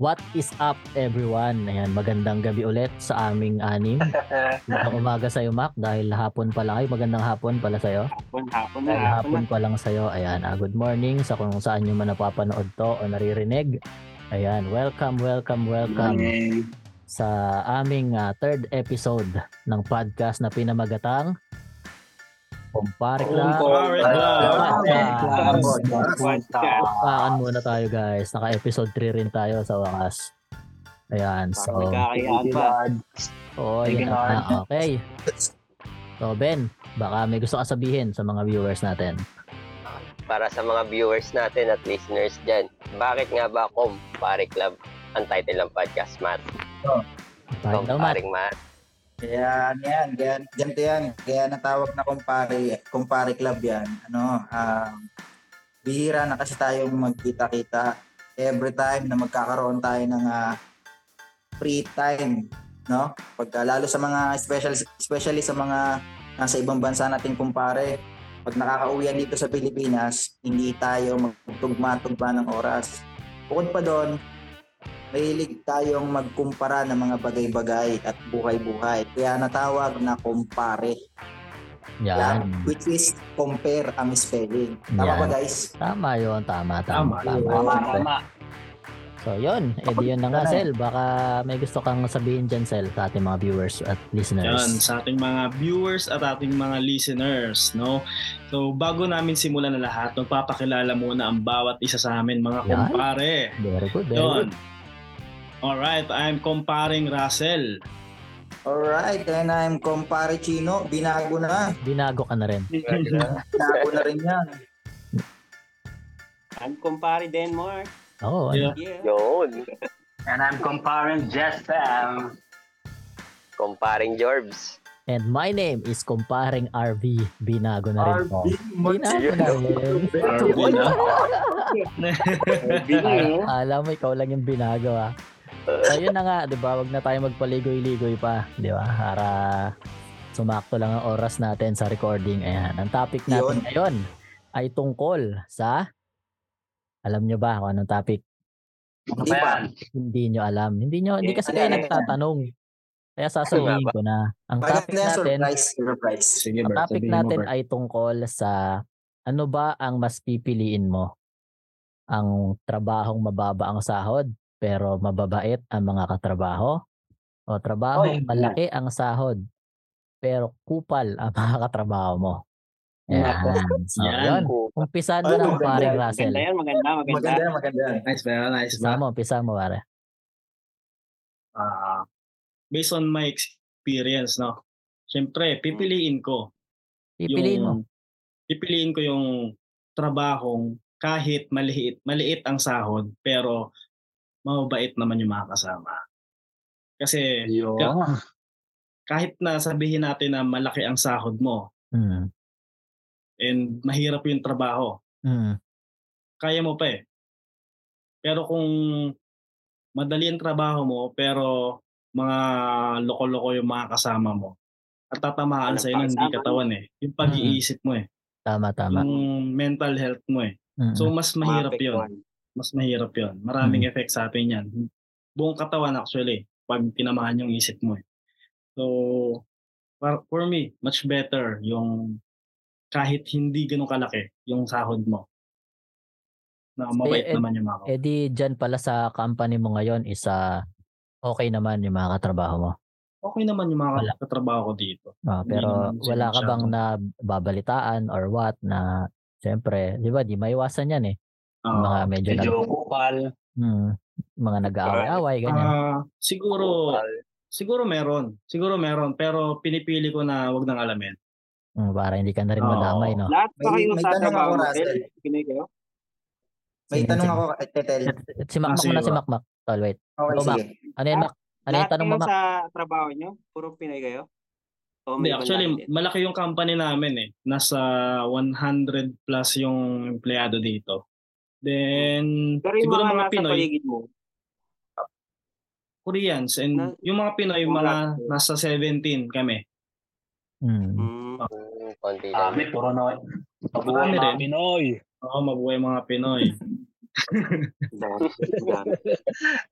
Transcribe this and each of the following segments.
What is up everyone? Ayan, magandang gabi ulit sa aming anim. Magandang umaga sa iyo, Mac, dahil hapon pa lang. Ay, magandang hapon pala sa iyo. Hapon, hapon na, Dahil hapon hapon na. pa lang sa iyo. Ayan, ah, good morning sa kung saan nyo man napapanood to o naririnig. Ayan, welcome, welcome, welcome sa aming ah, third episode ng podcast na pinamagatang Kumpare Club. Kumpare Club. Paan muna tayo guys. Naka-episode 3 rin tayo sa wakas. Ayan, so... Nagkakayaan pa. Oo, Thank yan na. Okay. So, Ben, baka may gusto ka sabihin sa mga viewers natin. para sa mga viewers natin at listeners dyan. Bakit nga ba Kumpare Club ang title ng podcast, Matt? Parang Matt. Kumparing Matt. Yan, yan, yan, ganito yan. Kaya natawag na kumpare, kumpare club yan. Ano, um, bihira na kasi tayong magkita-kita every time na magkakaroon tayo ng ah, free time, no? Pagka lalo sa mga special especially sa mga nasa ibang bansa nating kumpare, pag nakakauwian dito sa Pilipinas, hindi tayo magtugma-tugma ng oras. Bukod pa doon, mahilig tayong magkumpara ng mga bagay-bagay at buhay-buhay. Kaya natawag na kumpare. Yan. Which is compare ang spelling. Tama Yan. ba guys? Tama yon tama, tama, Tama. tama. Tama, tama. So, yun. Eh, di yun na nga? Sel. Baka may gusto kang sabihin dyan, Sel, sa ating mga viewers at Yan, listeners. sa ating mga viewers at ating mga listeners, no? So, bago namin simulan na lahat, magpapakilala muna ang bawat isa sa amin, mga Yan. kumpare. Very good, very Yun. good. Alright, I'm comparing Russell. Alright, and I'm kumpare Chino. Binago na. Binago ka na rin. Binago na rin yan. I'm comparing Denmark. Oo, Yeah. Yeah. Yun. And I'm comparing Jeff Fam. Kumparing Jorbs. And my name is Kumparing RV. Binago na rin po. Binago na rin. RV na. Al- alam mo, ikaw lang yung binago ah. So yun na nga, di ba? Wag na tayo magpaligoy-ligoy pa. Di ba? Para sumakto lang ang oras natin sa recording. Ayan. Ang topic natin Yun. ngayon ay tungkol sa... Alam nyo ba kung anong topic? Ano Di ba? Hindi nyo alam. Hindi nyo, hindi kasi Ano kayo yan? nagtatanong. Kaya sasabihin ko na. Ang topic natin, surprise. Surprise. Sige, ang topic natin ay tungkol sa ano ba ang mas pipiliin mo? Ang trabahong mababa ang sahod pero mababait ang mga katrabaho? O trabahong Oy, malaki ang sahod pero kupal ang mga katrabaho mo? Yan. So, Yan. yun. Mo na maganda paring yan. Russell. Maganda yan, maganda, maganda. Maganda, maganda. Nice ba? Nice Umpisa ba? mo, umpisa mo, pare. Ah, based on my experience, no? Siyempre, pipiliin ko Pipiliin mo. yung pipiliin ko yung trabahong kahit maliit maliit ang sahod pero mababait naman yung mga kasama. Kasi Yun. kahit na sabihin natin na malaki ang sahod mo Mm. and mahirap yung trabaho, Mm. kaya mo pa eh. Pero kung madali ang trabaho mo pero mga loko-loko yung mga kasama mo, at tatamaan Walang sa'yo ng hindi katawan eh. Yung pag-iisip mo eh. Tama, tama. Yung mental health mo eh. Mm. So mas mahirap yun. Mas mahirap yun. Maraming Mm. effect sa atin yan. Buong katawan actually, pag tinamaan yung isip mo eh. So, for, for me, much better yung kahit hindi ganun kalaki yung sahod mo. Na mabait Eh, naman yung mga Eh di dyan pala sa company mo ngayon is ah, okay naman yung mga katrabaho mo. Okay naman yung mga Wala. katrabaho ko dito. Ah, pero wala ka bang masyado. na babalitaan or what na siyempre, 'di ba, di maiwasan 'yan eh. Ah, mga medyo nag, Medyo kupal. hmm, mga nag-aaway-away ganyan. ah, siguro, siguro meron. Siguro meron. Pero pinipili ko na wag nang alamin. Hmm, para hindi ka na rin Oo. madamay, no. Lahat pa May- kayo may sa tanong trabaho. Tel? Pinoy kayo? May tanong ako, Tetel. At Si Makmak Ah, muna si? Makmak. Tol, wait. Okay, sige. Ano yan, Mac? Ano yung tanong mo, kayo Mac? sa trabaho nyo? Puro Pinoy kayo? Hindi, actually, malaki yung company namin eh. Nasa 100 plus yung empleyado dito. Then, Pero yung siguro mga, mga Pinoy, paligid mo, Koreans, and Na- yung mga Pinoy, Mga nasa 17 kami. Hmm. mm, Mm, konti lang. Kami, puro no. Mabuhay mga rin. Pinoy. Oo, mabuhay mga Pinoy.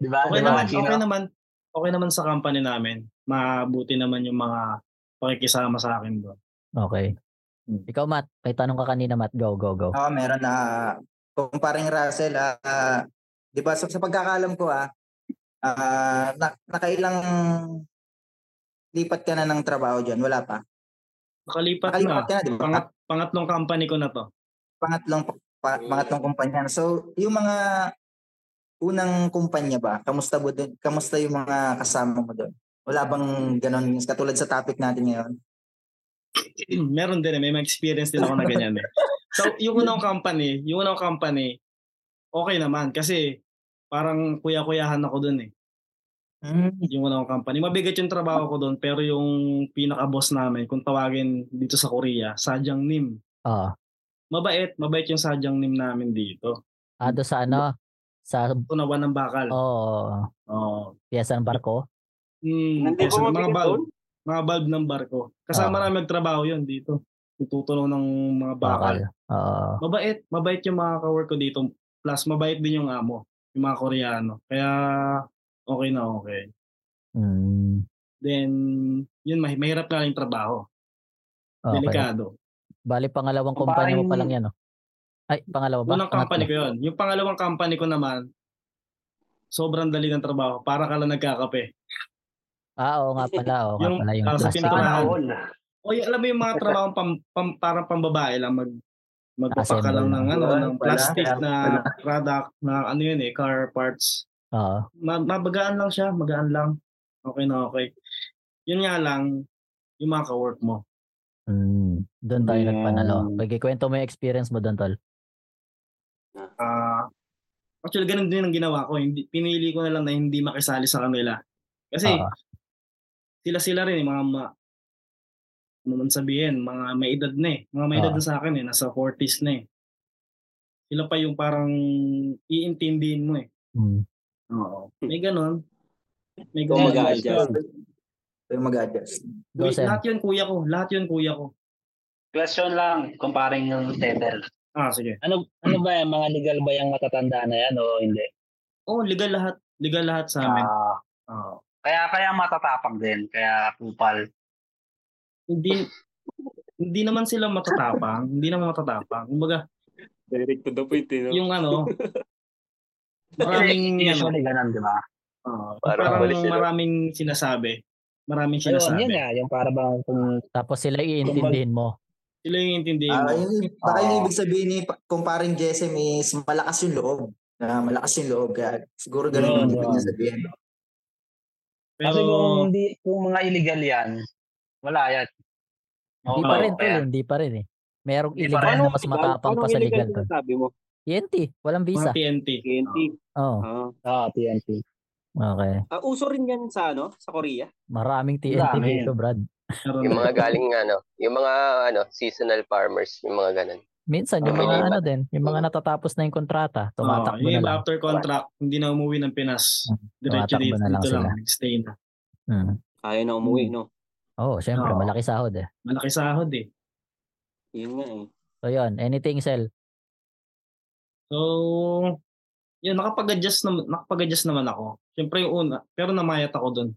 Di ba? Okay Di ba, naman, Chino? okay naman. Okay naman sa company namin. Mabuti naman yung mga pakikisama sa akin doon. Okay. Hmm. Ikaw, Matt, may tanong ka kanina, Matt. Go, go, go. Oo, meron na kung paring Russell, ah, ah, di ba, sa, sa pagkakalam ko, ah, ah, na, nakailang lipat ka na ng trabaho dyan? Wala pa? Nakalipat Nakalipat na. ka na, di ba? Pangat, pangatlong company ko na to. Pangatlong, pa, pangatlong kumpanya. So, yung mga unang kumpanya ba, kamusta, dun, kamusta yung mga kasama mo doon? Wala bang ganon, katulad sa topic natin ngayon? Meron din eh. May experience din ako na ganyan eh. So, yung unang company, yung unang company, okay naman. Kasi, parang kuya-kuyahan ako dun eh. Hmm. Yung unang company. Mabigat yung trabaho ko dun. Pero yung pinaka-boss namin, kung tawagin dito sa Korea, Sadyang Nim. Oo. Mabait. Mabait yung Sadyang Nim namin dito. Ah, doon sa ano? Sa, Tunawan ng bakal. oh, Oo. piyesa ng barko? Hmm, Hindi yes, ba mga doon? Mga valve ng barko. Kasama Ah. namin nagtrabaho yun dito. Tutunaw ng mga bakal. Oo. Mabait. Mabait yung mga kawork ko dito. Plus, mabait din yung amo. Yung mga Koreano. Kaya, okay na okay. Mm, Then, yun, mahi- mahirap na lang yung trabaho. okay. Delikado. Bali, pangalawang Kung kumpanya mo pa lang yan, no? Ay, pangalawa ba? Unang company ko yun. Yung pangalawang company ko naman, sobrang dali ng trabaho. Para ka lang nagkakape. Ah, oo nga pala. Oo nga Yung- pala. Yung sa pintuan. O yung, alam mo yung mga trabaho pam, pam, parang pambabae lang mag magpapaka lang ng ano ng plastic na product na ano yun eh car parts Oo. Ma- mabagaan lang siya magaan lang okay na okay yun nga lang yung mga ka-work mo Mm, doon tayo Yeah. nagpanalo. Pagkikwento mo yung experience mo doon, tol. Ah, actually ganun din ang ginawa ko hindi pinili ko na lang na hindi makisali sa kanila kasi Oo. sila sila rin eh, mga ma, ano man sabihin mga may edad na eh mga may edad Oo. na sa akin eh nasa 40s na eh sila pa yung parang iintindihin mo eh Mm. Oo. May ganun. May ganun. mag-a-adjust. So, yung mag-adjust. Wait, lahat yun kuya ko. Lahat yun kuya ko. Question lang, comparing yung Tether. Ah, sige. Ano ano ba yan? Mga legal ba yung matatanda na yan o hindi? Oh, legal lahat. Legal lahat sa amin. Ah, Oo. kaya kaya matatapang din, kaya kupal. Hindi hindi naman sila matatapang. hindi naman matatapang. Kumbaga, Direct to the point, eh, no? yung ano, maraming ano, ganun, di ba? oo, Parang parang maraming sinasabi. Maraming Ayun, sinasabi. yun nga, yung para bang kung Tapos sila iintindihin mo. Sila yung intindihin Ah, mo. yung, baka yung ibig sabihin ni pa- kumparing Jessem is malakas yung loob. Na malakas yung loob. Kaya siguro ganun yung Yun, ibig yun. niya sabihin. Pero, kasi kung hindi kung mga illegal yan, wala yan. Hindi pa rin, tol. Hindi pa rin eh. Merong Hindi pa illegal rin. na mas matapang pa sa legal, tol. Sabi mo, TNT. Walang visa. mga TNT. TNT. Oo. Ah. Ah, TNT. Okay. Ah, uso rin yan sa ano, sa Korea. Maraming TNT Dami. dito, Brad. Yung mga galing ano, yung mga ano, seasonal farmers, yung mga ganun. Minsan, yung Oo. mga ano din, yung mga natatapos na yung kontrata, tumatakbo yung na lang. after contract, hindi na umuwi ng Pinas. Diretso Tumatakbo dito, na lang dito sila. lang. Stay na. Hmm. Ayaw na umuwi, no? Oo, syempre, Oo. malaki sahod eh. Malaki sahod eh. Yun nga eh. So, yun. Anything, Sel? So, yun, nakapag-adjust naman, nakapag-adjust naman ako. Siyempre yung una, pero namayat ako dun.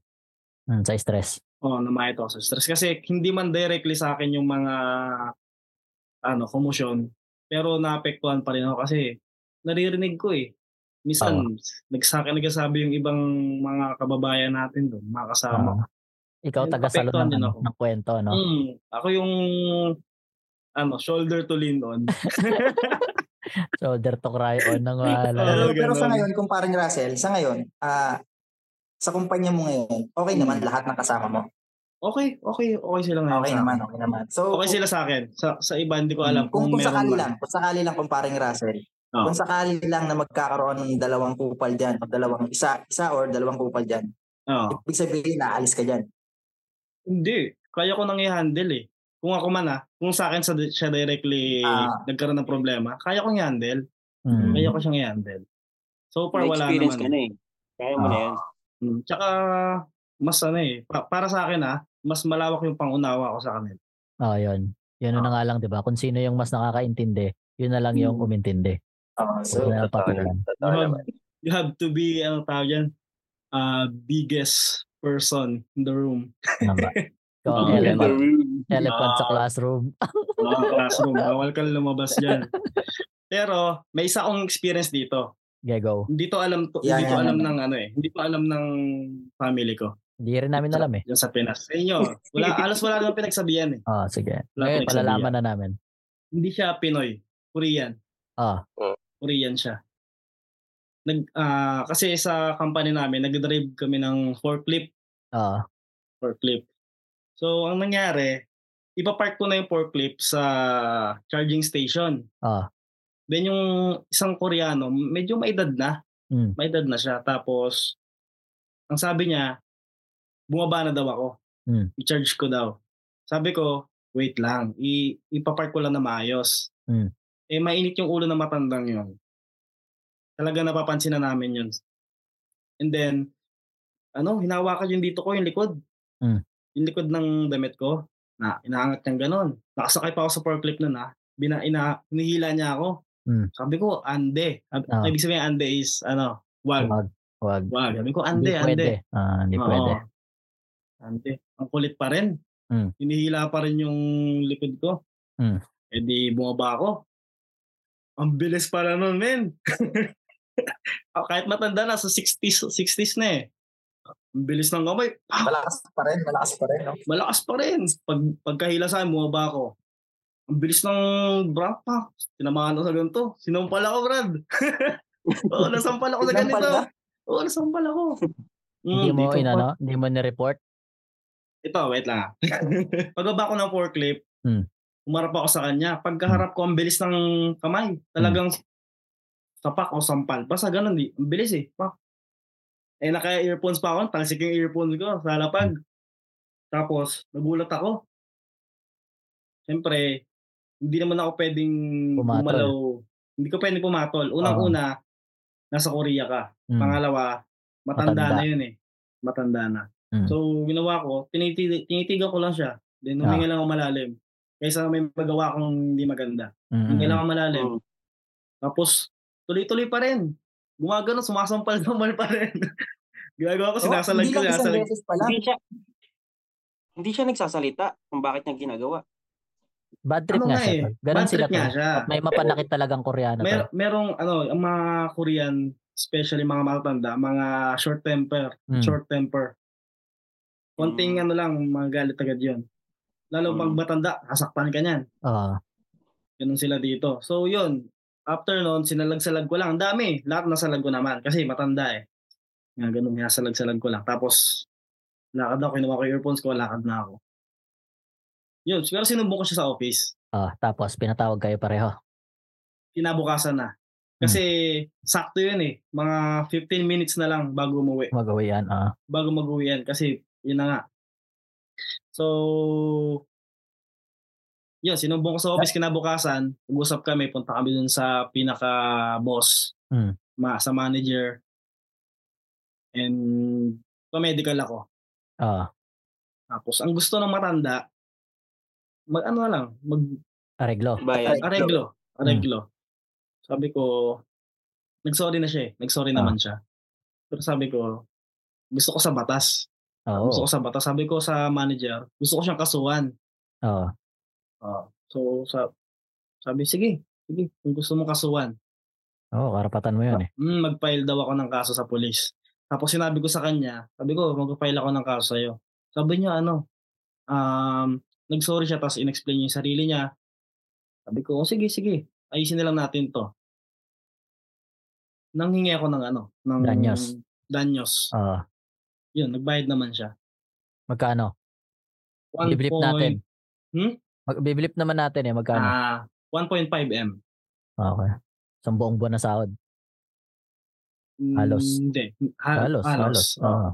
Hmm, sa stress. Oo, namayat ako sa stress. Kasi hindi man directly sa akin yung mga, ano, commotion. Pero naapektuhan pa rin ako kasi naririnig ko eh. Minsan, nagsaka nagsasabi yung ibang mga kababayan natin doon, mga kasama. Ikaw, apektuhan ng, ano, ng kwento, no? Mm, ako yung, ano, shoulder to lean on. Shoulder to cry on ng wala. Pero, pero sa ngayon, kumparing Russell, sa ngayon, ah sa kumpanya mo ngayon, okay naman lahat ng kasama mo. Okay, okay, okay sila ngayon. Okay naman, okay naman. So, Okay sila sa akin. Sa, sa iba, hindi ko alam kung, kung, kung sakali lang, kung sakali lang kumparing Russell, Oo. kung sakali lang na magkakaroon ng dalawang kupal dyan, o dalawang isa, isa or dalawang kupal dyan, Oo. ibig sabihin, naalis ka dyan. Hindi. Kaya ko nang i-handle eh. Kung ako man ah, kung sa akin sa, siya directly Ah. nagkaroon ng problema, kaya ko i-handle. Hmm. Kaya ko siyang i-handle. So far, wala experience naman. ka na eh. Kaya mo na Ah. yan. Mm, Tsaka, mas ano eh, pa- para sa akin ah, mas malawak yung pangunawa ko sa kanila. Oh, yun. Yun na nga lang, di ba? Kung sino yung mas nakakaintindi, yun na lang yung Hmm. umintindi. Oh, so, Wala Totoo pa naman. Totoo You have, naman. you have to be, ano tawag yan, uh, biggest person in the room. Tama. Ikaw ang Oh, elephant, yeah. elephant sa Ah. classroom. Mga classroom, bawal kang lumabas dyan. Pero may isa akong experience dito. Okay, go. Hindi to alam to, Yeah, hindi to yeah, alam yeah. ng ano eh. Hindi to alam ng family ko. Hindi rin namin alam eh. Diyan sa Pinas. Sa inyo, wala alas wala namang pinagsabihan eh. Oh, sige. Wala Ngayon, palalaman na namin. Hindi siya Pinoy, Korean. Ah, Korean siya. Nag ah, kasi sa company namin, nag-drive kami ng forklift, ah, forklift. So, ang nangyari, ipapark ko na yung forklift sa charging station. ah, Then yung isang Koreano, medyo may edad na. Mm. May edad na siya. Tapos, ang sabi niya, bumaba na daw ako. Mm. I-charge ko daw. Sabi ko, wait lang. I ipapark ko lang na maayos. Mm. Eh, mainit yung ulo ng matandang yun. Talaga napapansin na namin yun. And then, ano, hinawakan yung dito ko, yung likod. Mm. Yung likod ng damit ko. Na, inaangat niyang ganon. Nakasakay pa ako sa forklift nun ha. Bina, ina, hinihila niya ako. Mm. Sabi ko, ande. Sabi- Ah. Ibig sabihin, ande is, ano, wag. wag, wag. Wag. Sabi ko, Hindi ande, pwede. ande. Ah, hindi Oo. pwede. Ande. Ang kulit pa rin. Mm. Hinihila pa rin yung likod ko. Mm. E di bumaba ako. Ang bilis pala nun, men. Ah, Kahit matanda na, sa 60s, 60s na eh. Ang bilis ng kamay. Ah, malakas pa rin, malakas pa rin. No? malakas pa rin. Pag, pagkahila sa akin, bumaba ako. Ang bilis ng brap pa. Tinamaan ako sa ganito. Sinampal ako, Brad. Oo, nasampal ako sa ganito. Oo, nasampal ako. Hindi Mm, mo, dito pa. inano, hindi mo ni-report. Ito, wait lang. Pagbaba ko ng forklift, Hmm. umarap ako sa kanya. Pagkaharap ko, ang bilis ng kamay. Talagang sapak o sampal. Basta ganun, di. Ang bilis eh. Pa. Eh, naka-earphones pa ako. Talsik yung earphones ko sa lapag. Tapos, nagulat ako. Siyempre, hindi naman ako pwedeng Pumatol. gumalaw. Hindi ko pwedeng pumatol. Unang-una, nasa Korea ka. Mm. Pangalawa, matanda, Matanda. na yun eh. Matanda na. Mm. So, ginawa ko, tinitigan ko lang siya. Then, Ah. huminga lang ako malalim. Kaysa may magawa akong hindi maganda. Mm, Huminga lang ako malalim. Mm. Tapos, tuloy-tuloy pa rin. Gumagano, sumasampal-sampal pa rin. Ginagawa ko, Oh, sinasalag hindi ko, lang isang sinasalag. beses pa lang. Hindi siya, hindi siya nagsasalita kung bakit niya ginagawa. Bad trip Ano nga nga siya. eh, tol. Ganun bad sila trip siya. At may mapanakit talagang Koreano. Mer merong, ano, ang mga Korean, especially mga matanda, mga short temper, Mm. short temper. Konting Mm. ano lang, mga galit agad yun. Lalo Mm. pag matanda, hasaktan ka niyan. Oo. Ganun sila dito. So yun, after nun, sinalag-salag ko lang. Ang dami. Lahat nasalag ko naman. Kasi matanda eh. Nga ganun, nasalag-salag ko lang. Tapos, lakad ako, kinuha ko earphones ko, lakad na ako. Yun, siguro sinumbong ko siya sa office. Ah, tapos pinatawag kayo pareho. Kinabukasan na. Kasi, sakto yun eh. Mga 15 minutes na lang bago umuwi. Magawa yan. Ah. Bago mag-uwi yan. Kasi, yun na nga. So, yun, sinumbong ko sa office kinabukasan. Nag-usap kami, punta kami dun sa pinaka-boss, Mm. ma sa manager. And, pa-medical ako. Ah, Tapos, ang gusto ng matanda, mag ano na lang, mag areglo. Bayad. areglo. Areglo. Sabi ko, nagsorry na siya eh. Nagsorry naman siya. Pero sabi ko, gusto ko sa batas. Oo. Gusto ko sa batas. Sabi ko sa manager, gusto ko siyang kasuhan. Oo. So, sa, sabi, sige, sige, kung gusto mo kasuhan. Oo, karapatan mo yun eh. Hmm, mag-file daw ako ng kaso sa polis. Tapos sinabi ko sa kanya, sabi ko, mag-file ako ng kaso sa'yo. Sabi niya, ano, um, nag-sorry siya, tapos in-explain niya yung sarili niya. Sabi ko, oh, sige, sige, ayusin na lang natin to. Nanghingi ako ng ano, ng Danyos. danyos. Oo. Yun, nagbayad naman siya. Magkano? One point- natin. Hmm? Mag, bibilip naman natin eh. Magkano? Ah, 1.5 M. okay. Isang buong buwan na sahod. Halos. Hmm, Hindi. Ha- Halos, halos. Oo. Oo.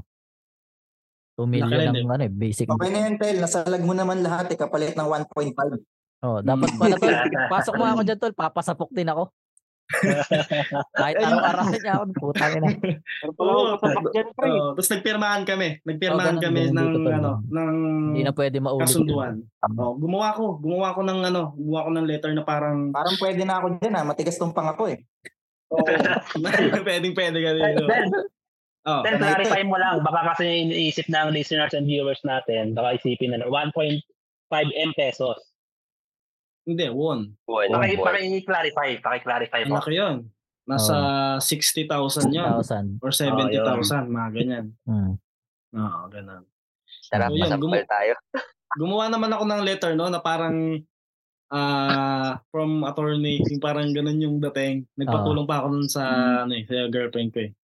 2 million Laki rin ang ano eh, basic. Okay na yan, Tel. Nasalag mo naman lahat eh, kapalit ng 1.5. Oh, dapat pala tol. Pasok mo ako diyan tol, papasapok din ako. Kahit anong arahin niya ako, putang ina. Oo. Oo, tapos nagpirmahan kami. Nagpirmahan Oh, ganun, kami ganun ng dito ano, ng Hindi na pwede maulit. kasunduan. Oh, gumawa ko, gumawa ko ng ano, gumawa ko ng letter na parang Parang pwede na ako dyan ah. Matigas tong pang ako eh. oh, pwedeng pwede ka Then, dito. then, Oh, then clarify mo lang. Baka kasi iniisip ng listeners and viewers natin, baka isipin na 1.5 M pesos. Hindi, won. Buwan, Paki, paki-clarify. Paki-clarify mo. laki yun. Nasa 60,000 yun. 1,000. Or 70,000, mga ganyan. Hmm. Oo, ganun. Tara, So, yun, gumu- tayo. Gumawa naman ako ng letter, no, na parang ah from attorney, yung parang ganun yung dating. Nagpatulong pa ako nun sa, ano eh, sa girlfriend ko eh.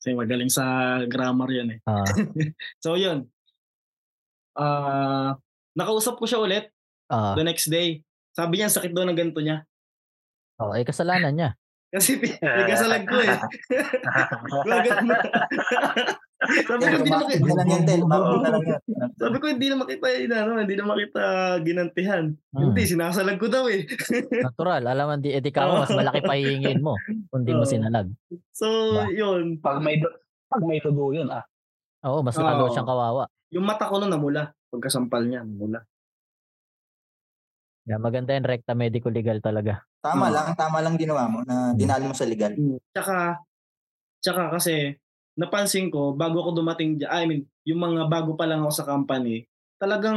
Kasi magaling sa grammar yan eh. Ah, So, yun. Ah, nakausap ko siya ulit ah. the next day. Sabi niya, sakit daw ng ganito niya. Oh, eh kasalanan niya. Kasi nagasalag ko eh. Lagat mo. Sabi ko, hindi na Bakit na lang yan, Tel? Oo. na? Sabi ko, hindi na makita yun, ano, hindi na makita ginantihan. Hmm. Hindi, sinasalag ko daw eh. Natural. Alam mo, di, edi ka mo, mas malaki pa hihingin mo kung di mo Oo. sinalag. So, yun. Pag may pag may tugo yun, ah. Oo, mas Oo. lalo siyang kawawa. Yung mata ko nun namula. Pagkasampal niya, namula. Yeah, maganda yan, rekta medico legal talaga. Tama Hmm. lang, tama lang ginawa mo na dinali mo sa legal. Tsaka, tsaka kasi, napansin ko, bago ako dumating dyan, I mean, yung mga bago pa lang ako sa company, talagang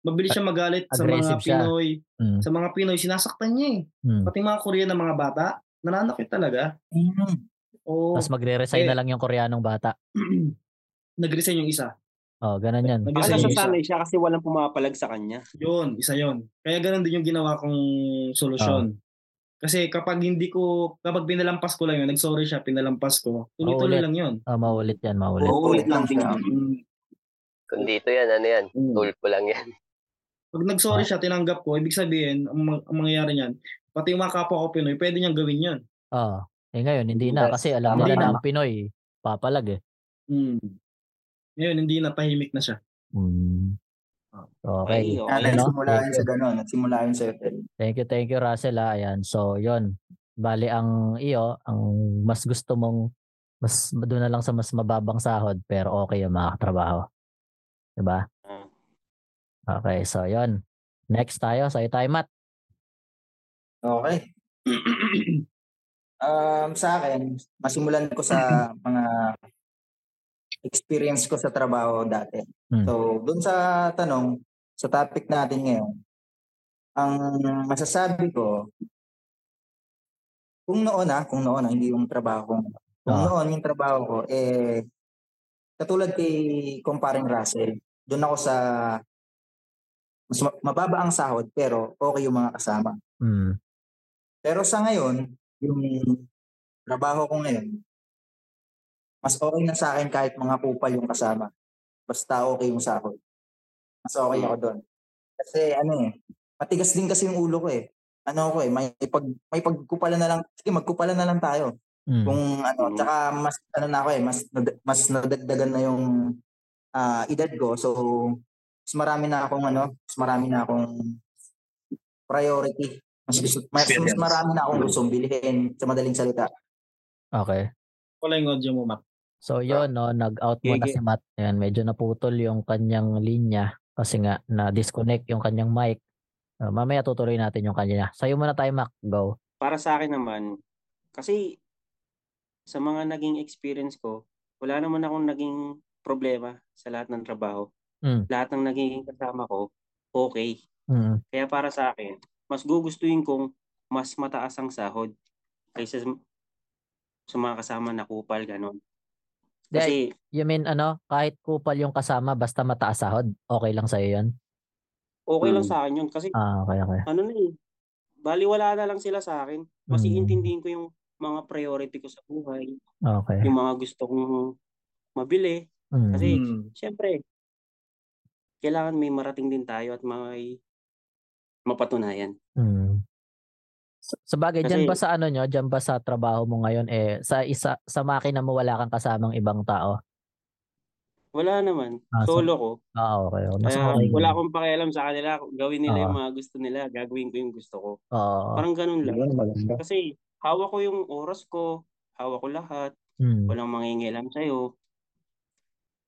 mabilis siya magalit sa mga Aggressive siya. Pinoy. Hmm. Sa mga Pinoy, sinasaktan niya eh. Hmm. Pati mga Korean na mga bata, nananakit talaga. Mm. O, Tapos magre-resign eh. na lang yung koreanong bata. nag-resign yung isa. Oh, ganun yan. Baka Kasi yung nasasanay siya kasi walang pumapalag sa kanya. Yun, isa yun. Kaya ganun din yung ginawa kong solusyon. Kasi kapag hindi ko, kapag pinalampas ko lang yun, nag-sorry siya, pinalampas ko, tuloy-tuloy lang yun. Oh, maulit yan, maulit. Oo, ulit lang din. Mm. Kung dito yan, ano yan, Mm. tool ko lang yan. Pag nag-sorry siya, tinanggap ko, ibig sabihin, ang, ang mangyayari niyan, pati yung mga kapwa ko Pinoy, pwede niyang gawin yun. Oh. Eh ngayon, hindi na. Kasi alam nila na ang Pinoy, papalag eh. Mm. Ngayon, hindi na tahimik na siya. Hmm. Okay. Okay. no? nagsimula yun sa gano'n. Nagsimula yun sa Tel. Thank you, thank you, Russell. Ah. Ayan. So, yon Bali, ang iyo, ang mas gusto mong, mas doon na lang sa mas mababang sahod, pero okay yung mga katrabaho. Diba? Ah. Okay, so yon Next tayo, sa tayo, Matt. Okay. um, sa akin, masimulan ko sa mga experience ko sa trabaho dati. Hmm. So, dun sa tanong, sa topic natin ngayon, ang masasabi ko, kung noon ah, kung noon ah, hindi yung trabaho ko. Kung Ah. noon yung trabaho ko, eh, katulad kay Comparing Russell, doon ako sa mas ma- mababa ang sahod pero okay yung mga kasama. Hmm. Pero sa ngayon, yung trabaho ko ngayon, mas okay na sa akin kahit mga kupal yung kasama. Basta okay yung sahod. Mas okay ako doon. Kasi ano eh, matigas din kasi yung ulo ko eh. Ano ko eh, may pag may pagkupalan na lang, sige magkupalan na lang tayo. Hmm. Kung ano, Mm. tsaka mas ano na ako eh, mas mas nadagdagan na yung ah, edad ko. So mas marami na akong ano, mas marami na akong priority. Mas gusto, mas, mas marami na akong gustong bilhin sa madaling salita. Okay. Wala yung audio mo, Matt. So yon no, nag-out muna si Matt. Ayan, medyo naputol yung kanyang linya kasi nga na-disconnect yung kanyang mic. Uh, mamaya tutuloy natin yung kanya. Sa'yo muna tayo, Mac. Go. Para sa akin naman, kasi sa mga naging experience ko, wala naman akong naging problema sa lahat ng trabaho. Mm. Lahat ng naging kasama ko, okay. Mm. Kaya para sa akin, mas gugustuhin kong mas mataas ang sahod kaysa sa- sa mga kasama na kupal, ganon. Kasi, You mean ano, kahit kupal yung kasama basta mataas sahod, okay lang sa'yo yun? okay lang Mm. sa akin yun. Kasi, Ah, okay, okay. ano na eh, baliwala na lang sila sa akin. Mas Mm. iintindihin ko yung mga priority ko sa buhay, Okay. yung mga gusto kong mabili. Mm. Kasi, Mm. syempre, kailangan may marating din tayo at may mapatunayan. Mm. Sa- bagay, dyan Kasi- ba sa ano nyo, dyan ba sa trabaho mo ngayon, eh, sa isa, sa makina mo wala kang kasamang ibang tao? Wala naman. Ah, so- Solo ko. Ah, okay. Mas Kaya okay. wala akong pakialam sa kanila. Gawin nila yung Ah. mga gusto nila. Gagawin ko yung gusto ko. Oo. Parang ganun lang. Maganda. Kasi hawak ko yung oras ko, hawak ko lahat, Mm. walang mangingialam sa'yo.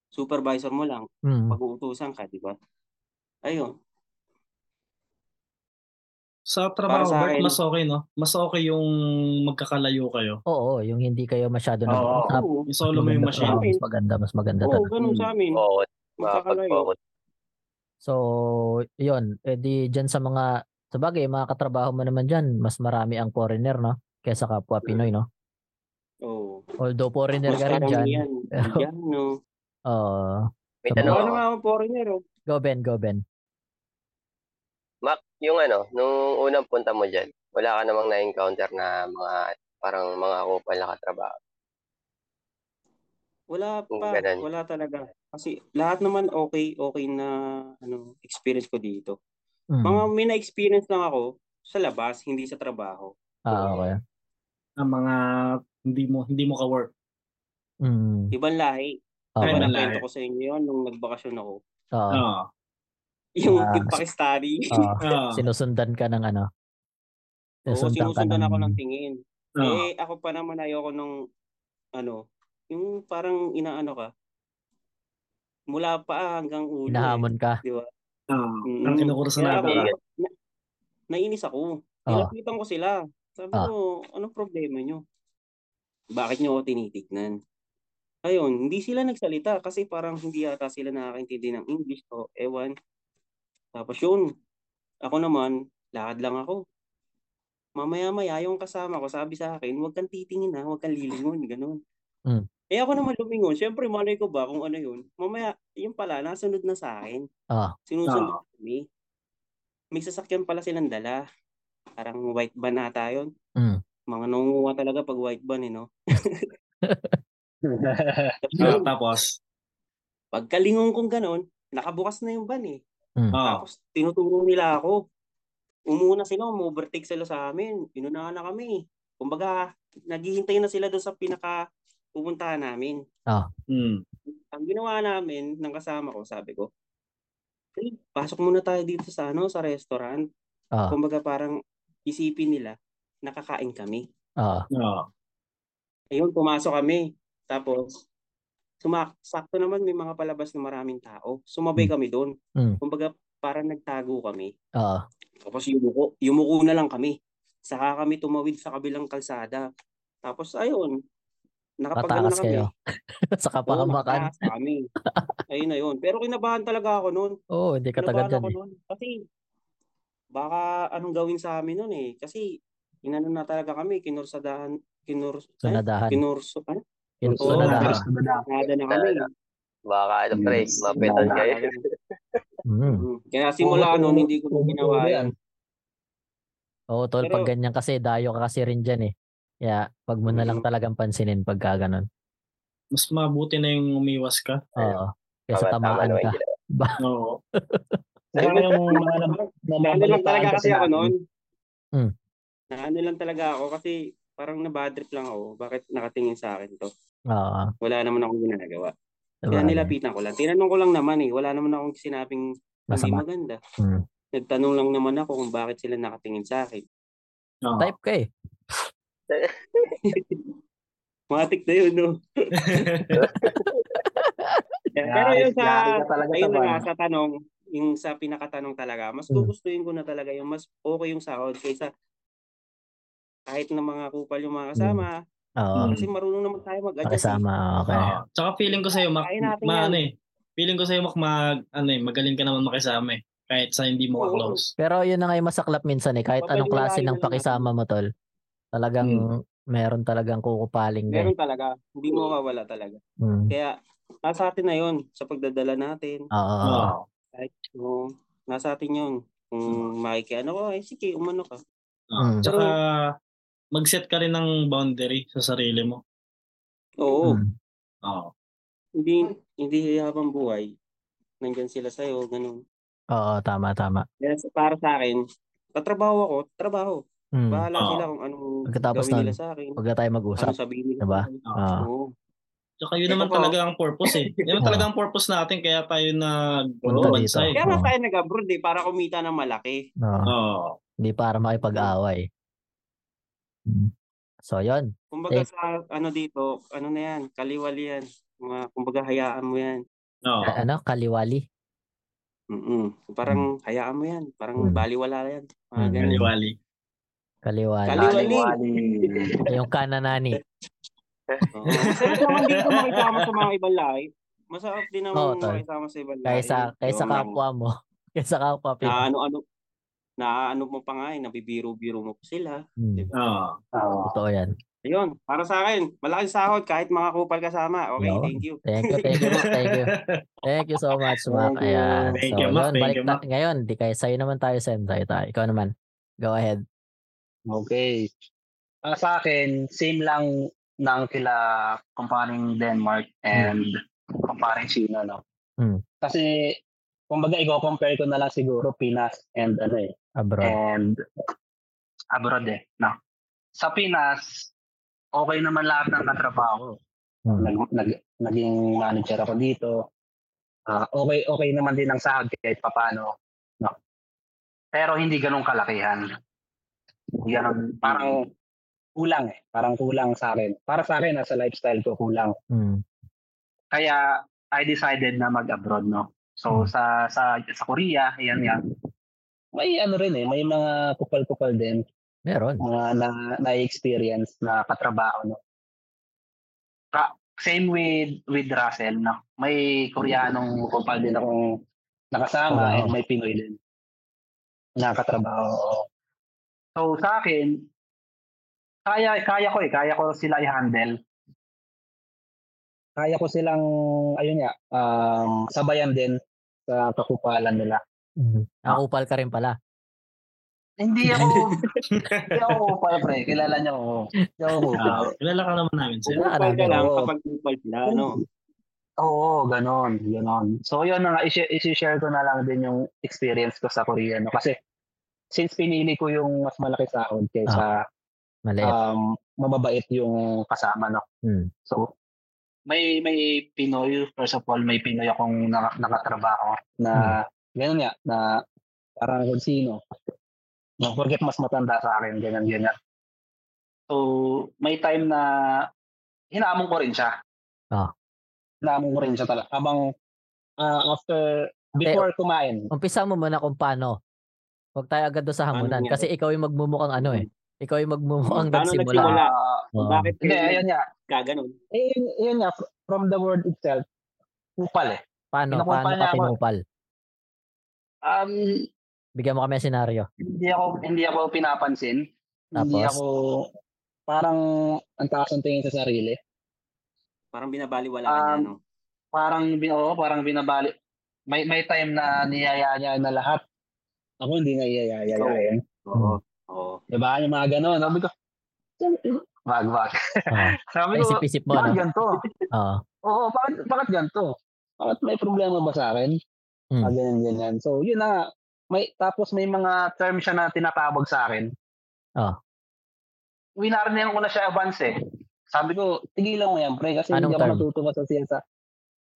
Supervisor mo lang, Mm. pag-uutusan ka, di ba? Ayun. Sa trabaho, Para sa Bert, akin- mas okay, no? Mas okay yung magkakalayo kayo. Oo, yung hindi kayo masyado Oo. nag-uusap. Oo, Yung solo mo yung machine. oo, mas maganda, mas maganda Oo, talaga. ganun sa amin. Oo. So, yun, edi dyan sa mga, sa bagay, mga katrabaho mo naman dyan, mas marami ang foreigner, no? Kesa kapwa Pinoy, no? Oo. Although foreigner Mas ka rin dyan. karamihan, Pero- Indiano. Oo. May Sa tanong Ano ako. nga ang foreigner, oh. go Ben, go Ben. Yung ano, nung unang punta mo dyan, wala ka namang na-encounter na mga parang mga kupal na katrabaho. Wala pa, ganun. wala talaga. Kasi lahat naman okay, okay na ano, experience ko dito. Mm. Mga may na-experience lang ako sa labas, hindi sa trabaho. Ah, okay. Ang mga hindi mo hindi mo ka-work. Mm. Ibang lahi. Okay. Ibang Kaya lahi. nakwento ko sa inyo yun nung nagbakasyon ako. Oo. Oo. Yung Ah. yung Pakistani. Oo. Oo. Sinusundan ka ng ano? Oo, Sinusundan ka sinusundan ng... ako ng tingin. Oo. Eh, ako pa naman ayoko nung, ano, yung parang inaano ka, mula pa hanggang ulo. Hinahamon ka. Eh, di ba? Oo. Mm. Ang na ako, Bigat. na- nainis ako. Oo. Nilapitan ko sila. Sabi Ah. ko, anong problema nyo? Bakit nyo ako tinitignan? Ayun, hindi sila nagsalita kasi parang hindi yata sila nakakaintindi ng English o ewan. Tapos yun, ako naman, lakad lang ako. Mamaya-maya, yung kasama ko, sabi sa akin, huwag kang titingin ha, huwag kang lilingon, ganun. Mm. Eh ako naman lumingon, syempre malay ko ba kung ano yun. Mamaya, yung pala, nasunod na sa akin. Ah. Sinusunod kami. May sasakyan pala silang dala. Parang white van ata yun. Mm. Mga nangunguha talaga pag white van eh, no? Tapos yun, pagkalingon kong ganon, nakabukas na yung van eh. Mm. Oo. Tapos tinuturo nila ako. Umuna sila, umovertake sila sa amin. Inunahan na kami. Kumbaga, naghihintay na sila doon sa pinaka pupuntahan namin. Mm. Ang ginawa namin ng kasama ko, sabi ko, "Hey, pasok muna tayo dito sa ano, sa restaurant. Ah. Kumbaga parang isipin nila, nakakain kami. Ah. Oo. Ayun, pumasok kami. Tapos, sumak sakto naman may mga palabas na maraming tao. Sumabay Hmm. kami doon. Hmm. Kumbaga, parang nagtago kami. Ah. Tapos yumuko, yumuko na lang kami. Saka kami tumawid sa kabilang kalsada. Tapos ayun, nakapagano na kami. kayo. sa Oo, kapahamakan. mataas na kami. Ayun na yun. Pero kinabahan talaga ako noon. Oo, hindi ka tagad dyan eh. Kasi baka anong gawin sa amin noon eh. Kasi inano na talaga kami, kinursadahan, kinur, ay, Sunadahan. kinurso, ano? Yun, Oo, sunadahan. Nada na kami. Baka ano pre, mapeton kayo. Mm. Mm. Kaya simula noon, hindi ko na ginawa yan. Oo, tol, Pero- pag ganyan kasi, dayo ka kasi rin dyan eh. Kaya, pag mo na lang Mm. talagang pansinin pagka ganun. Mas mabuti na yung umiwas ka. Oo. Tama tamaan ka. Oo. Saka yung mga Naano lang talaga kasi ako noon. Mm. Naano lang talaga ako kasi parang nabadrip lang ako. Bakit nakatingin sa akin to? Oo. Wala naman akong ginagawa. Diba? Kaya nilapitan ko lang. Tinanong ko lang naman eh. Wala naman akong sinabing hindi Masama. maganda. Mm. Nagtanong lang naman ako kung bakit sila nakatingin sa akin. Oo. Type ka eh. Matik na yun, no? Pero yun sa, ayun sa na sa tanong, yung sa pinakatanong talaga, mas Mm. gugustuhin ko na talaga yung mas okay yung sahod kaysa kahit na mga kupal yung mga kasama. Oo. Kasi marunong naman tayo mag-adjust. eh. Pakisama. Okay. Oo. Tsaka feeling ko sa'yo, mak, ma, ano eh. Feeling ko sa'yo, mak, mag, ano eh, magaling ka naman makisama eh. Kahit sa hindi mo ka-close. Pero yun na nga yung masaklap minsan eh. Kahit anong klase ng pakisama mo, tol. Talagang meron talagang kukupaling eh. Meron talaga. Hindi mo mawala talaga. Mm. Kaya, nasa atin na yun sa pagdadala natin. Oo. Oo. Kahit, no, nasa atin yun. Kung makikiano ko, ay sige, umano ka. Oo. Mm. Tsaka, mag-set ka rin ng boundary sa sarili mo. Oo. Mm. Oo. Hindi, hindi habang buhay. Nandyan sila sa'yo, ganun. Oo, tama, tama. Sa- para sa akin, tatrabaho ako, trabaho. Mm. Bahala Oo. sila kung anong Pagkatapos gawin nila nun, sa akin. Na tayo mag-usap. Ano sabihin nila. Diba? Oo. Oo. Tsaka yun Ito naman po. talaga ang purpose eh. Yun naman talaga ang purpose natin kaya tayo Punta nag dito. eh. Kaya nga Oo. tayo nag-abroad eh, para kumita ng malaki. Oo. Oo. Hindi para makipag-away. Mm. So, yun. Kumbaga Eh. sa ano dito, ano na yan, kaliwali yan. Mga, kumbaga hayaan mo yan. Oo. A- ano? Kaliwali. Mm Parang hayaan mo yan. Parang Mm. baliwala yan. Mga Mm. ganun. Kaliwali. Kaliwali. Kaliwali. Yung kananani. Oo. Masarap naman dito makisama sa mga ibang lahi. Masarap din naman Oo, tol. makisama sa ibang lahi. Kaysa, kaysa kapwa mo. Kaysa kapwa Na Pinoy. ano-ano, na ano mo pa nga eh, nabibiro-biro mo pa sila. Hmm, Oo. totoo yan. Ayun, para sa akin, malaking sahod kahit mga kupal kasama. Okay, Yun. thank you. Thank you, thank you, Mac. Thank you. Thank you so much, Mac. Thank you. Ayan. Thank so, you, Mac. Thank balik you, ta- Mac. ngayon, di kayo, sa'yo naman tayo, Sem. Tayo tayo. Ikaw naman. Go ahead. Okay. Ah, sa akin, same lang ng kila comparing Denmark and comparing China, no? Hmm. Kasi, kumbaga, i-compare ko na lang siguro Pinas and ano eh, Abroad. and abroad eh, no? Sa Pinas, okay naman lahat ng katrabaho. Hmm. Nag, nag, naging manager ako dito. Ah, okay, okay naman din ang sahod kahit papano. No? Pero hindi ganun kalakihan. Ganun, parang kulang eh. Parang kulang sa akin. Para sa akin, sa lifestyle ko, kulang. Hmm. Kaya, I decided na mag-abroad, no? So, Hmm. sa, sa, sa Korea, yan yan. May ano rin eh, may mga kupal-kupal din Meron. mga na na-experience na katrabaho no. Ka- same with with Russell no. May Koreanong kupal din akong nakasama Oo. and may Pinoy din na katrabaho. So sa akin kaya kaya ko eh, kaya ko sila i-handle. Kaya ko silang ayun nga um, sabayan din sa kakupalan nila. Hmm. Ang upal ka rin pala. Hindi ako hindi ako kupal pre, kilala niyo ako. Hindi ako kupal. Ah, kilala ka naman namin, sir. Wala Kupal ka namin. lang Oo. kapag kupal sila, ano? Oo, ganon, ganon. So yun na nga, isi- isi-share ko na lang din yung experience ko sa Korea. No? Kasi since pinili ko yung mas malaki sahod kaysa Maliit. um, mababait yung kasama. No? Hmm. So may may Pinoy, first of all, may Pinoy akong naka- nakatrabaho na ganun nga, na parang kung sino. No, forget mas matanda sa akin, ganyan, ganyan. So, may time na hinamon ko rin siya. Ah. Hinamon ko rin siya talaga. Habang ah, after, before kumain. Umpisa mo muna kung paano. Huwag tayo agad doon sa hamunan. Ano Kasi ikaw yung magmumukhang ano eh. Ikaw yung magmumukhang Paano nagsimula. nagsimula? Oo. Bakit hindi, ayun nga. kaganon? Eh, yun, yun nga, fr- from the word itself, upal eh. Paano? Kinukumpal Paano ka ako. pinupal? Um, Bigyan mo kami ng senaryo. hindi ako hindi ako pinapansin. Hindi Tapos? ako parang ang taas ang tingin sa sarili. Parang binabaliwala ka niya, Um, no? Parang bin oo, parang binabali. May may time na niyaya niya na lahat. Ako hindi na iyayayayain. Oo. Oo. Diba? Yung mga gano'n. Sabi ko, wag, wag. Oo. Sabi ko, Isip-isip mo, bakit no? ganito? Oo. Oo, bakit, bakit ganito? Bakit may problema ba sa akin? Hmm. Ah, ganyan, ganyan. So, yun na. May, tapos may mga term siya na tinatawag sa akin. Ah. Winarnihan ko na siya advance eh. Sabi ko, tigilan mo yan, pre, kasi Anong hindi ako natutuwa sa siyansa.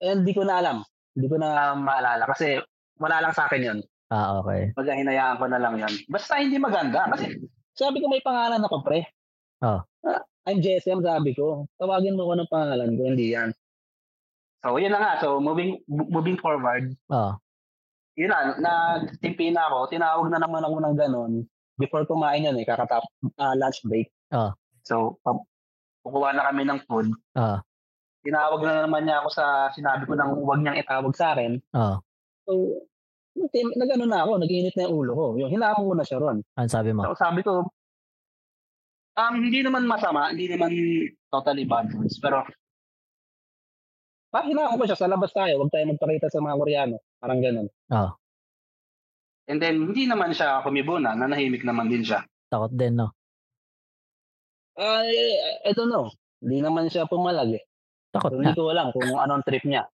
Eh, hindi ko na alam. Hindi ko na maalala kasi wala lang sa akin yun. Ah, okay. Pag hinayaan ko na lang yun. Basta hindi maganda. Kasi sabi ko may pangalan ako, pre. Ah. Ah, I'm JSM, sabi ko. Tawagin mo ko ng pangalan ko, hindi yan. So, yun na nga. So, moving moving forward, Oo. Yun na, nagtimpi na ako. Tinawag na naman ako ng ganun. Before kumain yun eh, kakatap, ah, lunch break. Ah. So, pa- kukuha na kami ng food. Ah. Tinawag na naman niya ako sa, sinabi ko nang huwag niyang itawag sa akin. Oo. So, nag- nag-ano na ako, nag-init na yung ulo ko. Yung hinamon ko na siya ron. Ano sabi mo? So, sabi ko, um, hindi naman masama, hindi naman totally bad words, pero parang hinamon ko siya, sa labas tayo, huwag tayo magpakita sa mga Koreano. Parang ganun. Oo. And then, hindi naman siya kumibuna, nanahimik naman din siya. Takot din, no? I, I don't know. Hindi naman siya pumalag eh. Takot So, na. hindi ko alam kung anong trip niya.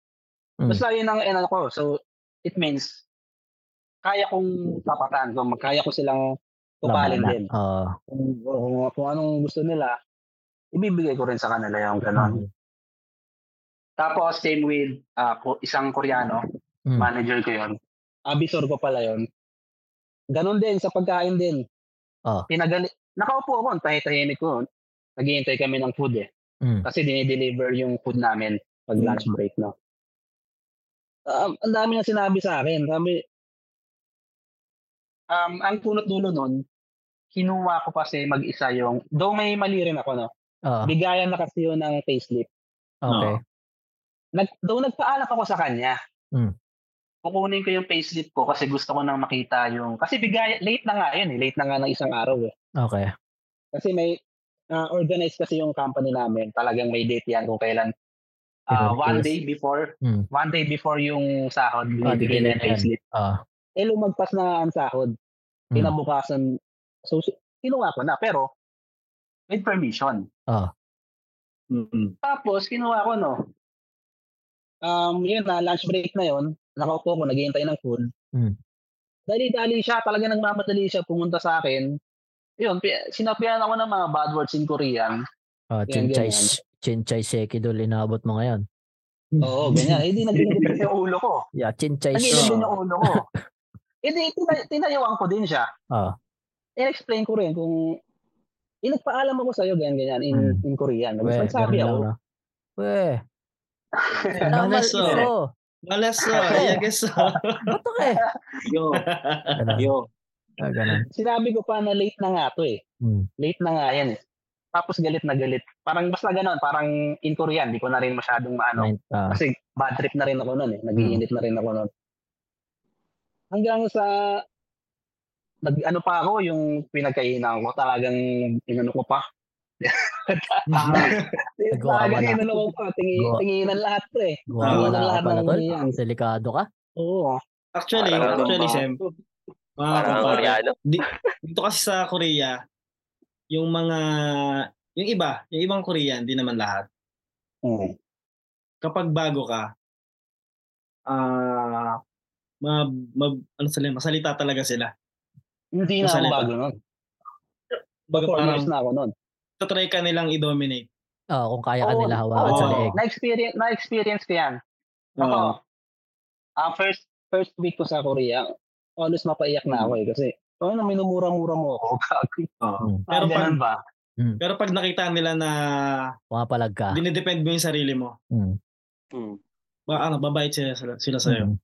Mm. Basta yun ang inano ko. So, it means, kaya kong tapatan. So, kaya ko silang na. din. Oo. Kung, kung, kung anong gusto nila, ibibigay ko rin sa kanila yung ganon. Mm. Tapos, same with ko- isang Koreano, Mm. manager ko yon Abisor ko pala yon Ganon din sa pagkain din. Oh. Pinagali, nakaupo ako, tahit-tahimik ko. naghihintay kami ng food eh. Mm. Kasi dinideliver yung food namin pag lunch break, no? Um, ang dami nang sinabi sa akin. Sabi, um, ang punot dulo nun, kinuha ko kasi mag-isa yung, though may mali rin ako, no? Oo. Bigayan na kasi yun ng payslip. Okay. Nag, though nagpaalam ako sa kanya, Mm. Kukunin ko yung payslip ko kasi gusto ko nang makita yung, kasi bigay, late na nga yun eh, late na nga ng isang araw eh. Okay. Kasi may uh, organized kasi yung company namin. Talagang may date yan kung kailan. Uh, one day before, Mm. one day before yung sahod, Ah, binibigay bigyan na yung payslip. Oo. Eh, lumagpas na ang sahod. Mm. Kinabukasan, so, kinuha ko na. Pero, with permission. Oo. Mm-mm. Tapos, kinuha ko, no. Um, yun na, lunch break na yun. Nakaupo ko, naghihintay ng food. Mm. Dali-dali siya, talaga nagmamadali siya pumunta sa akin. Yun, pi- sinabihan ako ng mga bad words in Korean. Oh, Yan, chinchay, chinchay sekidol inabot mo ngayon. Oo, ganyan. Eh, di nagiging yung ulo ko. Yeah, chinchay se- din yung ulo ko. Eh, di, tina- tinayuan ko din siya. Oo. I-explain ko rin kung eh, nagpaalam ako sa'yo, ganyan, ganyan, in, Hmm. in Korean. Ganun ako. no? We, Eh, oh. ito. Malas oh. I guess oh. Bato ka eh. Yo, Ganun. yo. Ah, ganun. Sinabi ko pa na late na nga to eh. Hmm. Late na nga yan eh. Tapos galit na galit. Parang basta ganon, parang in Korean, di ko na rin masyadong maano. Mind, ah, Kasi bad trip na rin ako noon eh. Nagiinit na rin ako noon. Hanggang sa nag ano pa ako yung pinagkainan ko talagang inano ko pa. Nagawa ka talagang na. inano ko pa. Tingi, tinginan lahat to eh. Ah, Tinginan na lahat ng yan. Delikado ka. Oo. Actually, Parang actually, lumba. Sem, mga Koreano. dito kasi sa Korea, yung mga, yung iba, yung ibang Korean, di naman lahat. Mm. Kapag bago ka, ah, mag, mag, ano sila, masalita talaga sila. Hindi na ako bago nun. Baga Four parang, years na ako nun. Tatry ka nilang i-dominate. Oo, kung kaya ka nila hawakan sa oo. leeg. Na-experience, na-experience ko yan. Ako, Oo. ah first first week ko sa Korea, always mapaiyak na ako eh. Kasi, oh, na minumura-mura mo ako. Hmm. Pero Ah, pag, ba? pero pag nakita nila na Pumapalag ka. dinidepend mo yung sarili mo, Hmm. Hmm. ba, ano, babait sila, sila, sila sa'yo. Hmm.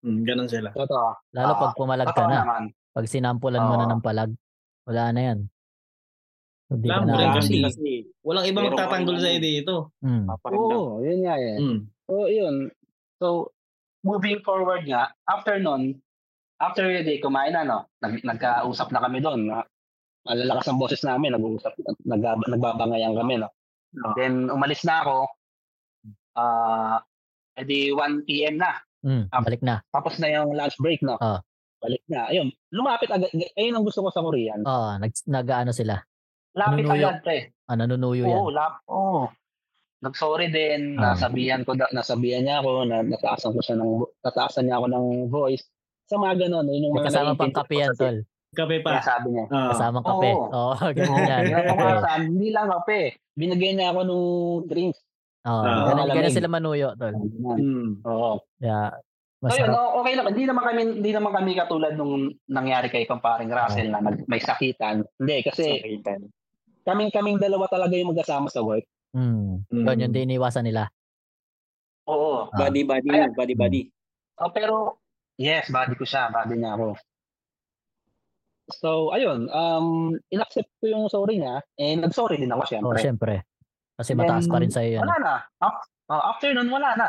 Hmm, ganun sila. Totoo. Lalo Ah, pag pumalag ka na. naman. Pag sinampulan mo na ng palag, wala na yan. Hindi ka Alam mo na. rin Kasi, kasi- Walang ibang magtatanggol ano. dito. Paparamdam. Oo, yun nga eh. Hmm. So, yun. So, moving forward nga, after nun, after the day, kumain na, no? Nag, nagkausap na kami doon. Na, malalakas ang boses namin, nag-uusap, nag, nagbabangayan kami, no? Oo. Then, umalis na ako. Ah, edi 1 p.m. na. Ah. Balik na. Tapos na yung lunch break, no? Ah. Balik na. Ayun, lumapit agad. Ayun ang gusto ko sa Korean. Oo, nag, nag-ano sila. Lapit Nanunuyo. agad, pre. Ah, nanunuyo yan. Oo, lap. Oo. Nag-sorry din, Ah. nasabihan ko, nasabihan niya ako, na nataasan ko siya ng, nataasan niya ako ng voice. Sa mga ganun, yun yung mga kasama pang kape yan, tol. Kape Kaya pa. sabi niya. Ah. Kasamang kape. Oo. Oo, ganyan yan. Kinabukasan, hindi lang kape. Binigyan niya ako ng drinks. Oo, Ah. ganun, ganun Malamig. sila manuyo, tol. Hmm. Oo. Kaya, So yun, masarap. okay lang. Hindi naman kami, hindi naman kami katulad nung nangyari kay kumparing Russell na nag, may sakitan. Hindi, kasi Sakitan. Kaming kaming dalawa talaga yung magkasama sa work. Hmm. Hmm. Yun, yung diniwasan nila. Oo. Ah. Body, body, Ayan. body, body. Oh, pero yes, body ko siya, body niya ako. So, ayun, um, inaccept ko yung sorry niya, eh, nag-sorry din ako, syempre. syempre. Kasi mataas pa rin sa'yo yan. Wala na. Oh, after nun, wala na.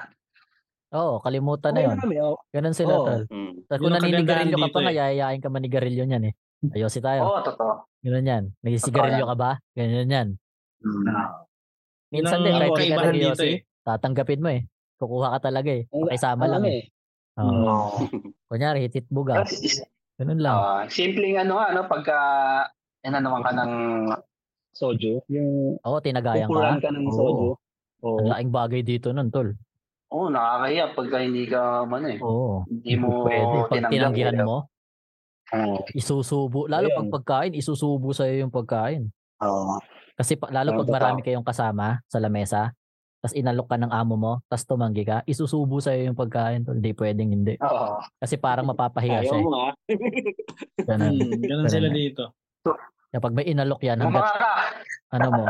Oo, kalimutan na Okay yun. na kami, oh. Ganun sila, Oo. tol. Tapos Yun kung naninigarilyo ka pa nga, eh. yayayain ka manigarilyo niyan eh. Ayosi tayo. Oo, totoo. Ganun yan. Nagsigarilyo ka ba? Ganyan yan. Ah. Minsan din, ang kahit di ka nagyosi, eh. tatanggapin mo eh. Kukuha ka talaga eh. Pakisama lang Ano eh. eh. Oo. Kunyari, hitit buga. Ganun lang. ah, simpleng ano, ano, pagka, ano naman ka ng soju, yung Oo, tinagayan ka. ka ng soju. Oo. Ang laking bagay dito nun, tol. Oo, nakakahiya pagka hindi ka, ano eh, Oo. hindi mo Pwede. Pag tinanggap. tinanggihan eh. mo, Oo. isusubo. Lalo Ayun. pag pagkain, isusubo sa'yo yung pagkain. Oo. Kasi pa, lalo pag totoo. marami kayong kasama sa lamesa, tapos inalok ka ng amo mo, tapos tumanggi ka, isusubo sa'yo yung pagkain. Hindi pwedeng hindi. Oo. Kasi parang mapapahiya Ayaw siya. eh. mo ah. Ganun. Hmm. Ganun sila dito. Kapag may inalok yan, hanggat, ano mo.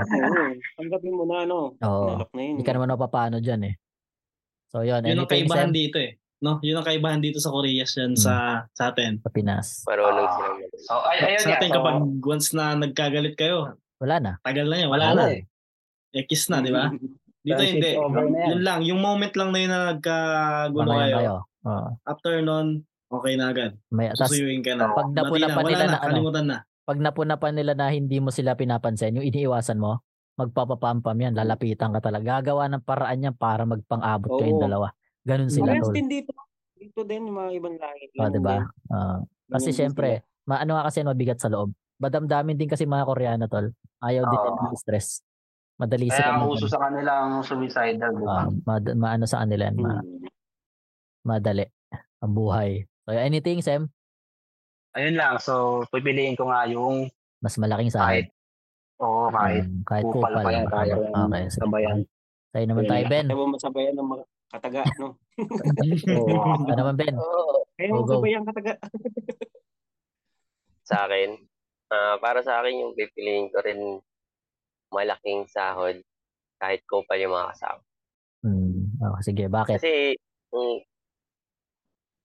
Tanggapin mo na, ano. Oo. Nalok na yun. hindi ka naman mapapano dyan eh. So yun, Yun ang kaibahan dito eh. No, yun ang kaibahan dito sa Korea yan sa sa atin. sa Pinas. Ganun. So, ay, ayun Sa atin So, kapag once na nagkagalit kayo, Wala na. tagal na yan, wala Wala na. eh. Eh, kiss na, di ba? Dito hindi. Yun lang, yung moment lang na yun na nagkagulo kayo. kayo. Oo. After nun, okay na agad. May, Susuyuin ka na. pag napuna na, pa nila na, na ano, kalimutan na. pag napuna pa nila na hindi mo sila pinapansin, yung iniiwasan mo, magpapapampam yan, lalapitan ka talaga. Gagawa ng paraan yan para magpang-abot kayong Oo. dalawa. Ganun sila, Parehas din dito. Dito din, yung mga ibang lahi. Oh, Ganun 'di ba? din. Ah, Ganun kasi din syempre, maano nga kasi mabigat sa loob. Madamdamin din kasi mga Koreano tol. Ayaw din Oo. nila ng stress. Madali Kaya sila ang mag- uso sa kanila ang suicidal, di ba? ah, mad- maano sa kanila yan, ma- Hmm. madali ang buhay. So anything Sam, Ayun lang. So, pipiliin ko nga yung mas malaking sahod. kahit, oo, kahit Um, kahit kupal kupal. pa yan, kaya Okay, sabayan. Tayo naman tayo, Ben. Kaya mo masabayan ng mga kataga, no? Oo. Tayo naman, Ben. Oo. Kaya mo go. masabayan kataga. sa akin, ah, para sa akin yung pipiliin ko rin malaking sahod kahit kupal yung mga kasama. Hmm. Oh, sige, bakit? Kasi mm,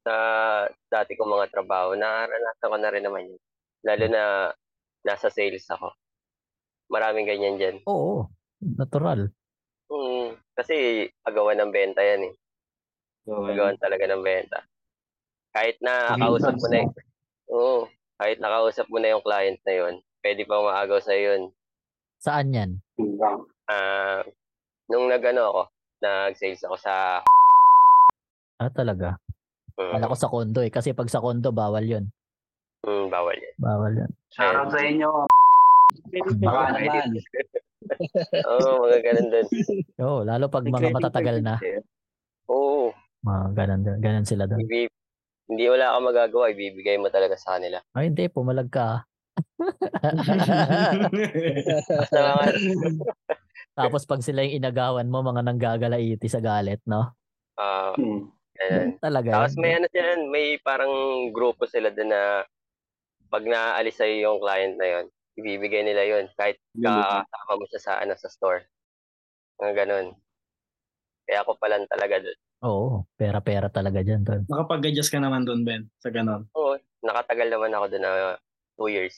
sa dati kong mga trabaho, naranasan ko na rin naman yun. Lalo na nasa sales ako. Maraming ganyan dyan. Oo, natural. Mm, kasi agawan ng benta yan eh. Agawan talaga ng benta. Kahit na kausap mo na eh. Oo. Kahit nakausap mo na yung client na yun, pwede pang maagaw sa yun. Saan yan? Ah, nung nagano ako, nag-sales ako sa Ah, talaga. mm, Kala ko sa kondo eh. Kasi pag sa kondo, bawal yun. mm, bawal yan. Bawal yun. Shoutout sa inyo. Baka naman. Oo, mga ganun din. Oo, lalo pag mga matatagal na. Oo. Mga ganun, ganun sila doon. Ibi- hindi wala ka magagawa, ibibigay mo talaga sa kanila. Ay, hindi. Pumalag ka. ah. Tapos pag sila yung inagawan mo, mga nanggagalaiti sa galit, no? ah, Hmm. ganun. Talaga. Tapos may ano sila, may parang grupo sila doon na pag naalis sa'yo yung client na yon, ibibigay nila yon kahit kasama mo siya sa, ano, sa store. Mga ganun. Kaya ako palan talaga doon. Oo, pera-pera talaga dyan. Tol. Nakapag-adjust ka naman doon, Ben, sa ganon. Oo, nakatagal naman ako doon na two years.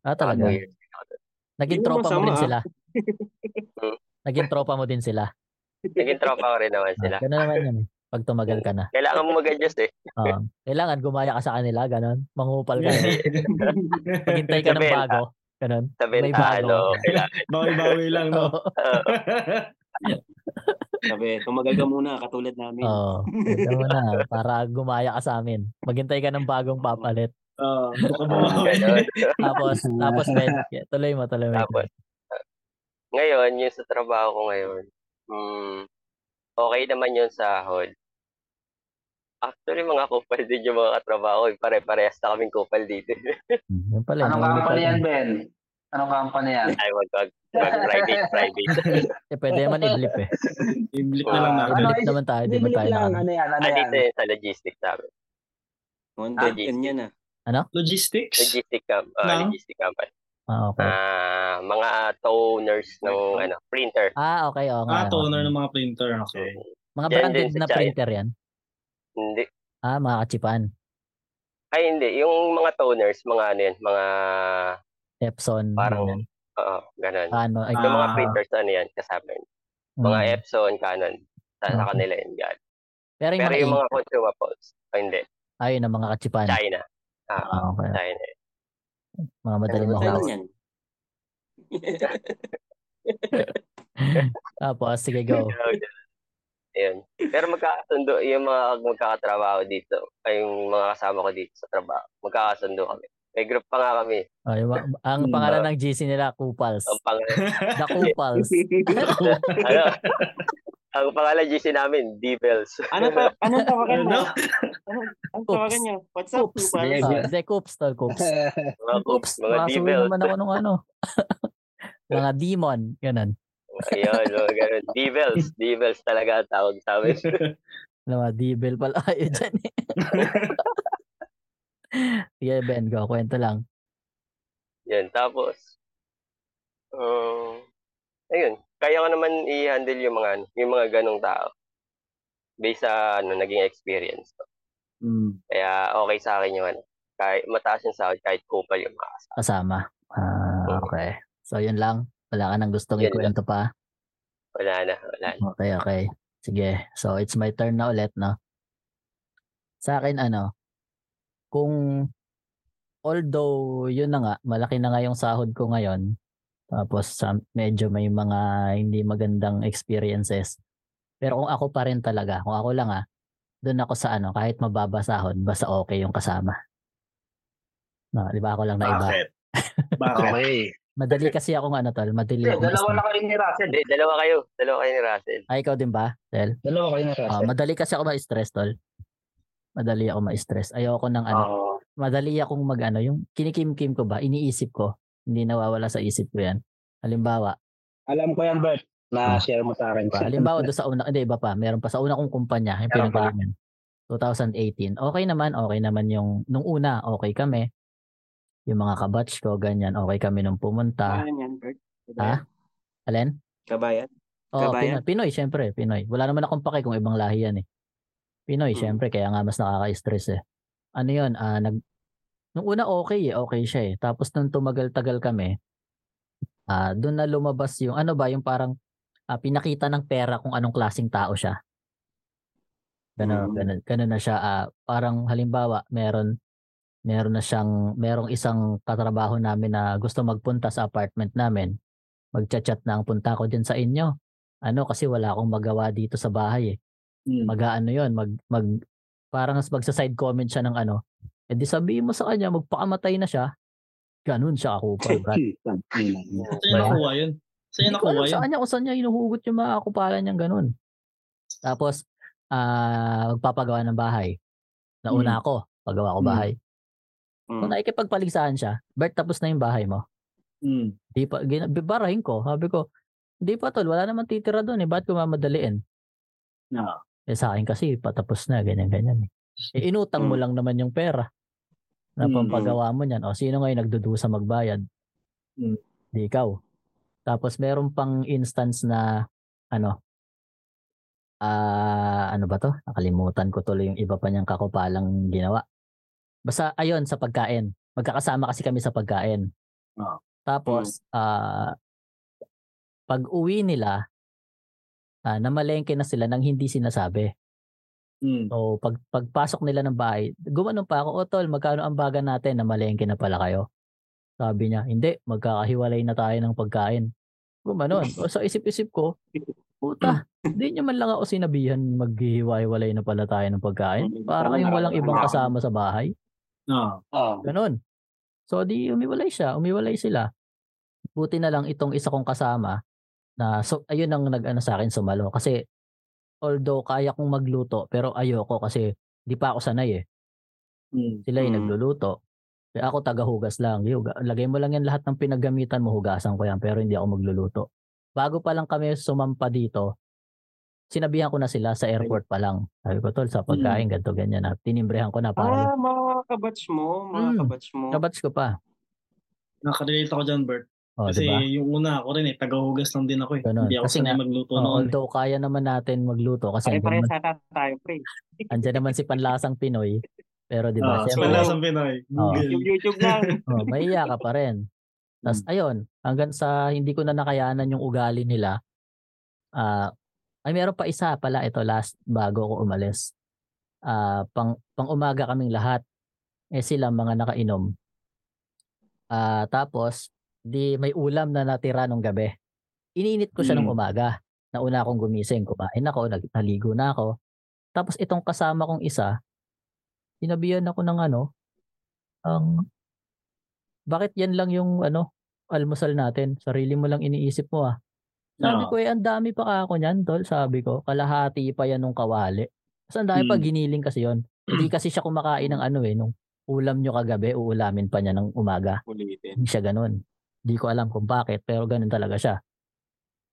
Ah, talaga. two years. Naging tropa mo din ah. sila. Hmm. Naging tropa mo din sila. Naging tropa ko rin naman sila. Ah, ganun naman yan. eh. Pag tumagal ka na. Kailangan mo mag-adjust eh. Oo. kailangan gumaya ka sa kanila, ganun. Mangupal ka. Paghintay ka ng bago. Ganun. Sa May benta, bago. ano, kailangan. Bawi-bawi lang, no? Sabi, tumagal ka muna, katulad namin. Oo. Ito mo na. Para gumaya ka sa amin. Maghintay ka ng bagong papalit. Oo. Ganun. Tapos, tapos, Ben, tuloy mo, tuloy mo. Tapos, ngayon, yung sa trabaho ko ngayon, hmm, okay naman yung sahod. Actually, mga kupal din yung mga katrabaho. ko. Pare-parehas na kaming kupal dito. Hmm, Yun pala. Anong no? company yan, Ben? Anong company yan? Ay, wag, wag, wag, private, private. Eh, pwede naman i-blip eh. I-blip na lang Ah, natin. I-blip naman tayo. Di ba tayo lang. na? Ano yan? Ano Ah, yan? dito yun sa logistics namin. Ah, yan ah. Logistics? Logistic, camp, ah, Ng? logistic company. Ah, okay. Ah, mga toners ng ano, printer. Ah, okay. Oo nga. Ah, toner ng mga printer. Okay. Mga Yan branded na printer yan. Hindi. Ah, mga kachipan. Ay, hindi. Yung mga toners, mga ano yun, mga, Epson. Parang- oo, ganun. Ano, ay, yung mga Ah. printers, ano yan, kasama yun. Mga mm. Epson, Canon. Sa, sa kanila yun, yan. Pero yung Pero mga, yung mga consumables, ay, hindi. ayun ang mga kachipan. China. Ah, Ah, okay. China. Mga madaling mahuli. Ano yan? Tapos, sige, go. Ayun. Pero magkakasundo, yung mga magkakatrabaho dito, ay yung mga kasama ko dito sa trabaho, magkakasundo kami. May group pa nga kami. Ay, ma- ang Hmm. pangalan ng GC nila, Kupals. Ang pang, The Kupals. ano, ang pangalan GC namin, D-Bells. ano pa? Anong tawagan mo? Ano? Anong tawagan niya? What's up, Coops. Kupal? Yeah, Ah, Hindi, Coops, tol, Coops. Mga coops, mga D-Bells. naman ako nung ano. mga demon, ganun. Ayun, mga ganun. D-Bells. D-Bells talaga ang tawag sa amin. Ano, Mga D-bell pala kayo dyan eh. Sige, Ben, go. Kwento lang. Yan, tapos, um, ayun, kaya ko naman i-handle yung mga, yung mga ganong tao. Based sa, ano, naging experience ko. Mm. Kaya, okay sa akin yung, ano, kahit mataas yung sahod, kahit kupal yung mga kasama. Kasama. Ah, Oo. okay. So, yun lang. Wala ka nang gustong Yun lang. ikwento pa? Wala na, wala na. Okay, okay. Sige. So, it's my turn na ulit, no? Sa akin, ano, kung although, yun na nga, malaki na nga yung sahod ko ngayon, tapos sa medyo may mga hindi magandang experiences. Pero kung ako pa rin talaga, kung ako lang ah, doon ako sa ano, kahit mababa sahod, basta okay yung kasama. No, di ba ako lang na iba? Bakit? Bakit? Okay. Madali kasi akong ano tol, madali ako. dalawa na kayo ni Russell. Hindi, dalawa kayo. Dalawa kayo ni Russell. Ay, ikaw din ba, Tel? Dalawa kayo ni Ah, Russell. madali kasi ako ma-stress, tol. Madali ako ma-stress. Ayoko ng ano, Oo. madali akong mag ano, yung kinikim-kim ko ba, iniisip ko. Hindi nawawala sa isip ko yan. Halimbawa, Alam ko yan, Bert. Na-share mo sa akin. Diba? Halimbawa doon sa una, hindi iba pa, meron pa sa una kong kumpanya, yung pa? pinanggalingan. 2018. Okay naman, okay naman yung nung una, okay kami. Yung mga kabatch ko, ganyan, okay kami nung pumunta. Kabayan yan, Bert. Ha? Alin? Kabayan. Oh, Kabayan? Pinoy, Pinoy, syempre, Pinoy. Wala naman akong pake kung ibang lahi yan eh. Pinoy, Hmm. syempre, kaya nga mas nakaka-stress eh. Ano yun, ah, nag, nung una okay eh, okay siya eh. Tapos nung tumagal-tagal kami, ah, doon na lumabas yung, ano ba, yung parang, ah, pinakita ng pera kung anong klaseng tao siya. Ganun, Mm. ganun, ganun na siya. ah, parang halimbawa, meron, meron na siyang, merong isang katrabaho namin na gusto magpunta sa apartment namin. Magchat-chat na ang punta ko din sa inyo. Ano, kasi wala akong magawa dito sa bahay eh. Mm. Mag-ano yun, mag, mag, parang magsa-side comment siya ng ano. Eh di sabihin mo sa kanya, magpakamatay na siya. Ganun siya akupal, Brad. Saan niya Ba? nakuha yun? Alam nakuha yun? sa kanya kung saan niya hinuhugot yung mga akupalan niyang ganun. Tapos, ah magpapagawa ng bahay. Nauna Mm. ako, pagawa ko Mm. bahay. Mm. Kung nakikipagpaligsahan siya, Bert, tapos na yung bahay mo. Mm. Di pa, gina, bibarahin ko. Sabi ko, di pa tol, wala naman titira doon eh. Ba't ko mamadaliin? No. Eh sa akin kasi, patapos na, ganyan-ganyan eh. Eh, inutang mo Mm. lang naman yung pera na Mm. pampagawa mo niyan. O sino ngayon nagdudusa magbayad? Mm. Di ikaw. Tapos meron pang instance na ano ah ano ba to? Nakalimutan ko tuloy yung iba pa niyang kakupalang ginawa. Basta ayun sa pagkain. Magkakasama kasi kami sa pagkain. Oo. Tapos ah pag uwi nila ah, namalengke na sila nang hindi sinasabi. Mm. So pag pagpasok nila ng bahay, gumanon pa ako, "O tol, magkano ang baga natin? Namalengke na pala kayo." Sabi niya, "Hindi, magkakahiwalay na tayo ng pagkain." Gumanon. O sa isip-isip ko, puta, hindi niyo man lang ako sinabihan maghihiwa-hiwalay na pala tayo ng pagkain. Para kayong walang ibang kasama sa bahay. No. Oo. Ganon. So di umiwalay siya, umiwalay sila. Buti na lang itong isa kong kasama na so ayun ang nag-ano sa akin sumalo kasi although kaya kong magluto pero ayoko kasi di pa ako sanay eh. Mm. Sila yung Mm. nagluluto. Kaya ako tagahugas lang. Hiuga, lagay mo lang yan lahat ng pinaggamitan mo, hugasan ko yan pero hindi ako magluluto. Bago pa lang kami sumampa dito, sinabihan ko na sila sa airport pa lang. Sabi ko, tol, sa pagkain, ganito, ganyan na. Tinimbrehan ko na para. Ah, mga kabatch mo, mga Mm. kabatch mo. Kabats ko pa. Nakarelate ako dyan, Bert. O, Kasi diba? yung una ako rin eh, tagahugas lang din ako eh. Ganun. Hindi ako Kasi nga, magluto Oh, noon. eh. although kaya naman natin magluto kasi Pare-pares naman, ata tayo, pre. andyan naman si panlasang Pinoy. Pero di ba, Ah, syempre, wala sa Pinoy. Google. Yung YouTube lang. oh, mahiya ka pa rin. Tapos ayun, hanggang sa hindi ko na nakayanan yung ugali nila. Ah, ay meron pa isa pala ito last bago ko umalis. Ah, pang pang umaga kaming lahat. Eh sila mga nakainom. Ah, tapos di may ulam na natira nung gabi. Ininit ko siya nung Mm. umaga. Nauna akong gumising, kumain ako, naligo na ako. Tapos itong kasama kong isa, sinabihan ako ng ano, ang bakit yan lang yung ano, almusal natin? Sarili mo lang iniisip mo ah. Sabi Oo. ko eh, ang dami pa ako niyan, tol. Sabi ko, kalahati pa yan nung kawali. Tapos ang dami pa Mm. giniling kasi yon. Hindi kasi siya kumakain ng ano eh, nung ulam nyo kagabi, uulamin pa niya ng umaga. Ulitin. Hindi siya ganun. Hindi ko alam kung bakit, pero ganun talaga siya.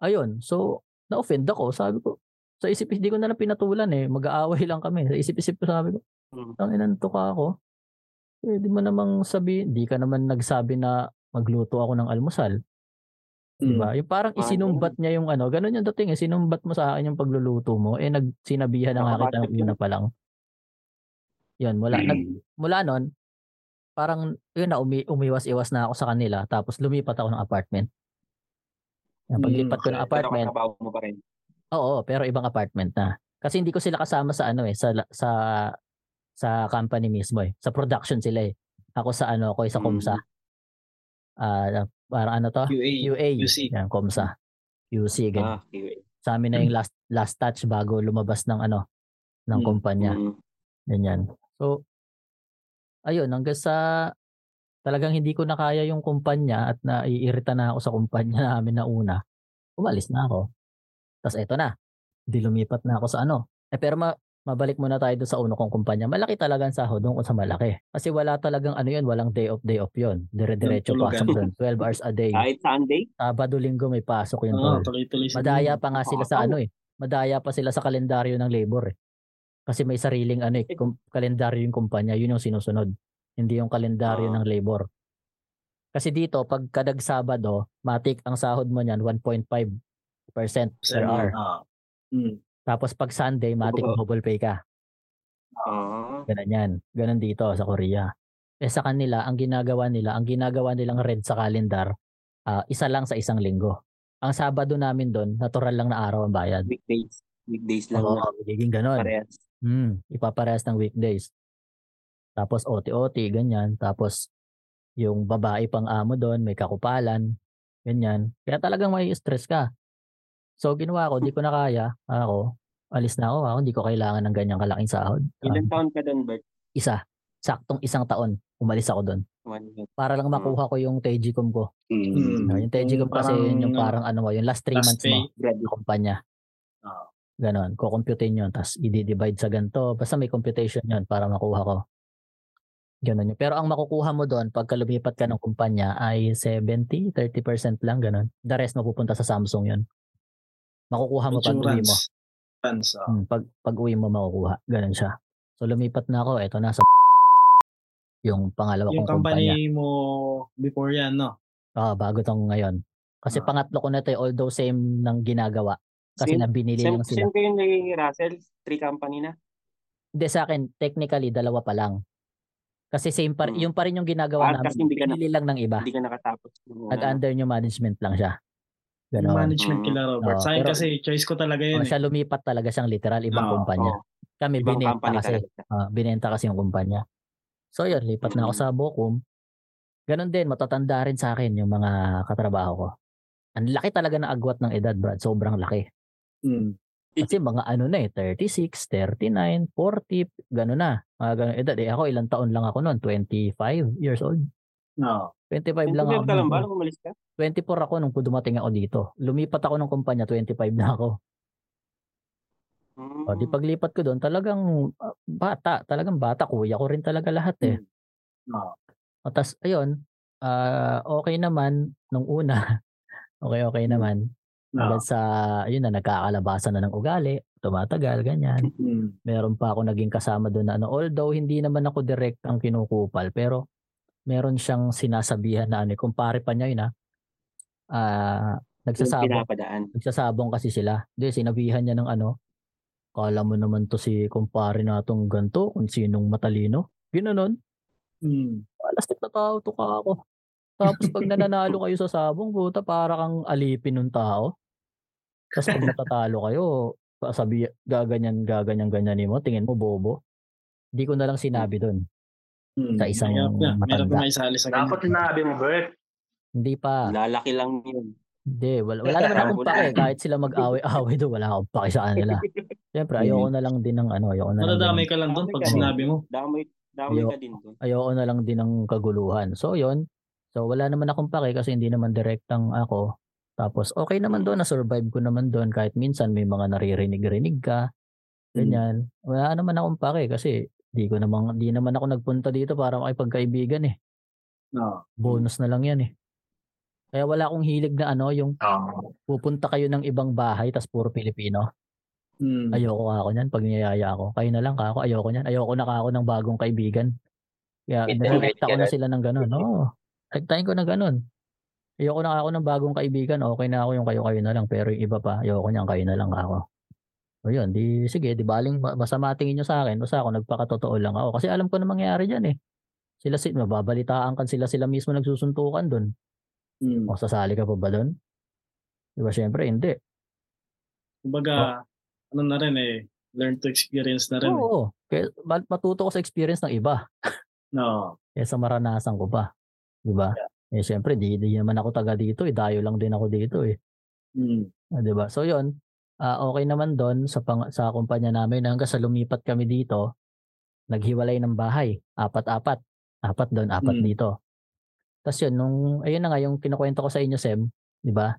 Ayun, so, na-offend ako. Sabi ko, sa isip, hindi ko na lang pinatulan eh. Mag-aaway lang kami. Sa isip-isip ko sabi ko, Mm. ang inanto ka ako. Eh, di mo namang sabi, di ka naman nagsabi na magluto ako ng almusal. Mm. Diba? Yung parang isinumbat niya yung ano, ganun yung dating eh, sinumbat mo sa akin yung pagluluto mo, eh nagsinabihan na nga kita ng una pa lang. Yun, mula, nag, mula nun, parang, yun na, umi, umiwas-iwas na ako sa kanila, tapos lumipat ako ng apartment. Yan, paglipat ko ng. Pero apartment, katrabaho mo pa rin. oo, pero ibang apartment na. Kasi hindi ko sila kasama sa ano eh, sa, sa, sa company mismo eh. Sa production sila eh. Ako sa ano, ako sa Mm. Comsa. Ah, parang ano to? QA. QA. QC. Yan, Comsa. QC, ganyan. Ah, okay. Sa amin na yung last last touch bago lumabas ng ano ng Mm. kumpanya. Mm. Ganyan. So ayun hanggang sa talagang hindi ko na kaya yung kumpanya at naiirita na ako sa kumpanya namin na una. Umalis na ako. Tapos eto na. Di lumipat na ako sa ano. Eh pero ma- mabalik muna tayo doon sa uno kong kumpanya. Malaki talaga ang sahod doon sa malaki. Kasi wala talagang ano yun, walang day off day off yun. Dire-diretso pasok doon. 12 hours a day. Kahit Sunday, Sabado, linggo may pasok yun. Tol. tuloy-tuloy Madaya pa nga sila sa ano eh. Madaya pa sila sa kalendaryo ng labor eh. Kasi may sariling ano eh, kum- kalendaryo yung kumpanya, yun yung sinusunod. Hindi yung kalendaryo Oo. ng labor. Kasi dito, pag kadag Sabado, matik ang sahod mo niyan 1.5% per hour. Ah. Mm. Tapos pag Sunday, matik Oo. double pay ka. ah, Ganun yan. Ganun dito sa Korea. Eh sa kanila, ang ginagawa nila, ang ginagawa nilang red sa kalendar, ah, isa lang sa isang linggo. Ang Sabado namin doon, natural lang na araw ang bayad. weekdays. Weekdays lang Oo, magiging ganun. parehas. Hmm, ipaparehas ng weekdays. Tapos OT-OT, ganyan. Tapos yung babae pang amo doon, may kakupalan, ganyan. Kaya talagang may stress ka. So ginawa ko, di ko na kaya. Ako, alis na ako. Ako, hindi ko kailangan ng ganyang kalaking sahod. Ilan Um, taon ka doon, Bert? isa. Saktong isang taon, umalis ako doon. Para lang makuha ko yung Tejicom ko. Mm. Uh, yung Tejicom kasi parang, yun yung parang ano mo, yung last three last months mo pay. Sa kumpanya. Ganon. Kukomputin yun. Tapos i-divide sa ganito. Basta may computation yun para makuha ko. Ganon yun. Pero ang makukuha mo doon pagka lumipat ka ng kumpanya ay 70, 30% lang. Ganon. The rest mapupunta sa Samsung yun. Makukuha mo pag uwi mo. Funds, ah. Hmm, pag, pag uwi mo makukuha. Ganon siya. So lumipat na ako. Ito na sa yung pangalawa Yung kong kumpanya. company mo before yan, no? Ah, bago tong ngayon. Kasi Ah. pangatlo ko na ito, eh, although same ng ginagawa. Kasi Same- na binili Same, lang sila. same kayo ni Russell, three company na. Hindi sa akin, technically, dalawa pa lang. Kasi same pa, Mm. yung pa rin yung ginagawa Ah, namin. kasi hindi ka na- lang ng iba. Hindi ka nakatapos. Nag-under new management lang siya. Yung Ganon. management kila Robert. Oo, Sa akin pero- kasi, choice ko talaga Oh, yun. eh. siya lumipat talaga siyang literal, ibang Oo, kumpanya. Oo, Kami ibang binenta company kasi. talaga. Ah, binenta kasi yung kumpanya. So yun, lipat na ako Mm. sa Bocom. Ganon din, matatanda rin sa akin yung mga katrabaho ko. Ang laki talaga ng agwat ng edad, Brad. Sobrang laki. Mm. Kasi mga ano na eh, 36, 39, 40, gano'n na. Mga gano'n edad. Eh ako ilang taon lang ako noon, 25 years old. No. 25 lang ako. Interview ka lang ba nung umalis ka? 24 ako nung dumating ako dito. Lumipat ako ng kumpanya, 25 na ako. Mm. O, di paglipat ko doon, talagang ah, bata, talagang bata. Kuya ko rin talaga lahat eh. No. O, tas, ayun, ah, okay naman nung una. okay, okay Hmm. naman. Hanggang sa, ayun na, nagkakalabasan na ng ugali. Tumatagal, ganyan. Mm. meron pa ako naging kasama doon na ano, although hindi naman ako direct ang kinukupal, pero meron siyang sinasabihan na ano, eh, kumpare pa niya yun ah. Ah, Yung nagsasabong, nagsasabong kasi sila. Hindi, sinabihan niya ng ano, kala mo naman to si kumpare natong ganto, kung sinong matalino. Ginanon, Mm. alastik na tao to ka ako. Tapos pag nananalo kayo sa sabong, puta, para kang alipin ng tao. Tapos pag natatalo kayo, sabi, gaganyan, gaganyan, ganyan mo, tingin mo bobo. Hindi ko na lang sinabi doon. Mm. Sa isang. Mahirap matanda. isali sa Dapat sinabi mo, Bert. Hindi pa. Lalaki lang yun. Hindi. Wala, wala naman akong pake. Kahit sila mag-away-away doon, wala akong pake sa kanila. Siyempre, ayoko na lang din ng ano, ayoko na lang Madadamay din, ka lang doon pag sinabi mo. Damay, damay Yo. ka din doon. ayoko na lang din ng kaguluhan. So, yon So, wala naman akong pake kasi hindi naman direktang ako. Tapos, okay naman doon. Na-survive ko naman doon. Kahit minsan may mga naririnig-rinig ka. Ganyan. Wala naman akong pake kasi di ko naman, di naman ako nagpunta dito para makipagkaibigan eh. No. Bonus na lang yan eh. Kaya wala akong hilig na ano, yung pupunta kayo ng ibang bahay tas puro Pilipino. Mm. Ayoko ka ako niyan pag niyayaya ako. Kayo na lang ka ako, ayoko niyan. Ayoko na ka ako ng bagong kaibigan. Kaya Meet and nirekta greet ko na ganun. sila ng gano'n. Oo. Nagtayin ko na ganun. Ayoko na ako ng bagong kaibigan, okay na ako yung kayo-kayo na lang. Pero yung iba pa, ayoko niyang kayo na lang ako. O yun, di sige, di baling ma- masama tingin nyo sa akin, basta ako nagpakatotoo lang ako. Kasi alam ko na mangyayari dyan eh. Sila, sila, mababalitaan kan sila, sila mismo nagsusuntukan doon. Mm. O sasali ka pa ba doon? Di ba, syempre, hindi. Kumbaga, ano na rin eh, learn to experience na rin. eh. Oo, kaya ma- matuto ko sa experience ng iba. No. Kesa maranasan ko pa. Di ba? Eh, syempre, di, di naman ako taga dito eh. Dayo lang din ako dito eh. Mm. Ah, 'di ba? So 'yun, ah, okay naman doon sa pang, sa kumpanya namin hanggang sa lumipat kami dito, naghiwalay ng bahay, apat-apat. Apat doon, apat Mm. dito. Tapos 'yun nung ayun na nga yung kinukuwento ko sa inyo Sem, 'di ba?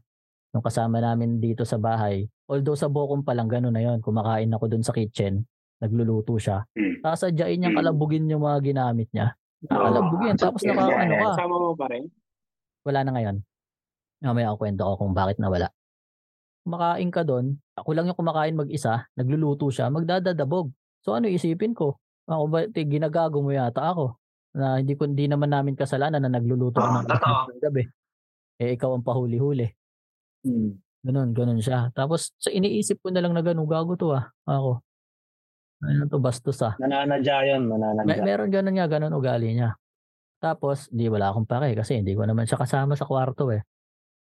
Nung kasama namin dito sa bahay, although sa Bocom pa lang gano'n na 'yon, kumakain ako doon sa kitchen, nagluluto siya. Mm. Sasadyain niyang Mm. kalabugin yung mga ginamit niya. Kalabugin, tapos Yeah, naka ano ka, Kasama mo pa rin? wala na ngayon. Mamaya ako kwento ko kung bakit nawala. Kumakain ka doon, ako lang yung kumakain mag-isa, nagluluto siya, magdadadabog. So ano isipin ko? Ako ba, ginagago mo yata ako? Na hindi ko hindi naman namin kasalanan na nagluluto ako ng ng gabi. Eh ikaw ang pahuli-huli. Mm. Ganun, ganun siya. Tapos sa iniisip ko na lang na ganun, gago to ah. Ako. Ano to, bastos ah. Nananadya yun, May, nananadya. meron ganun nga, ganun ugali niya. Tapos, di wala akong pake kasi hindi ko naman siya kasama sa kwarto eh.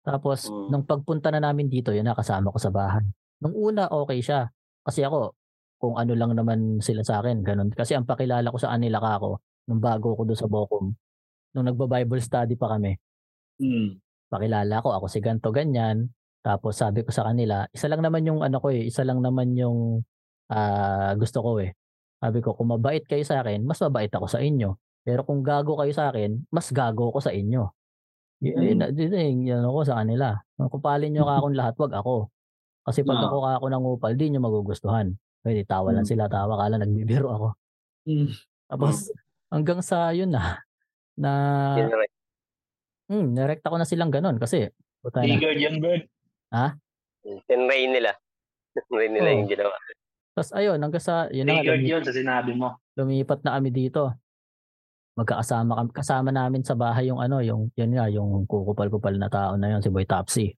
Tapos, Mm. nung pagpunta na namin dito, yun na, kasama ko sa bahay. Nung una, okay siya. Kasi ako, kung ano lang naman sila sa akin, ganun. Kasi ang pakilala ko sa kanila ka ako, nung bago ko doon sa Bocom, nung nagba-Bible study pa kami, Mm. pakilala ko, ako si ganto ganyan. Tapos sabi ko sa kanila, isa lang naman yung ano ko eh, isa lang naman yung ah, gusto ko eh. Sabi ko, kung mabait kayo sa akin, mas mabait ako sa inyo. Pero kung gago kayo sa akin, mas gago ko sa inyo. Y- Mm. yun, yun, yun, yun ano ko sa kanila. Kung kupalin nyo ka akong lahat, wag ako. Kasi pag ako ka ako ng upal, di nyo magugustuhan. Pwede, tawa lang Mm. sila, tawa kala, nagbibiro ako. Mm. Tapos, hanggang sa yun na, na, Yun rin. hmm, narekta ko na silang ganun kasi. Triggered yun, Bird. Tinray nila. Tinray nila Oo. yung ginawa. Tapos ayun, hanggang sa, yun na lumi- yun sa sinabi mo. lumipat na kami dito. Magkakasama kami, kasama namin sa bahay yung ano, yung, yun nga, yung kukupal-kupal na tao na yun, si Boy Topsy.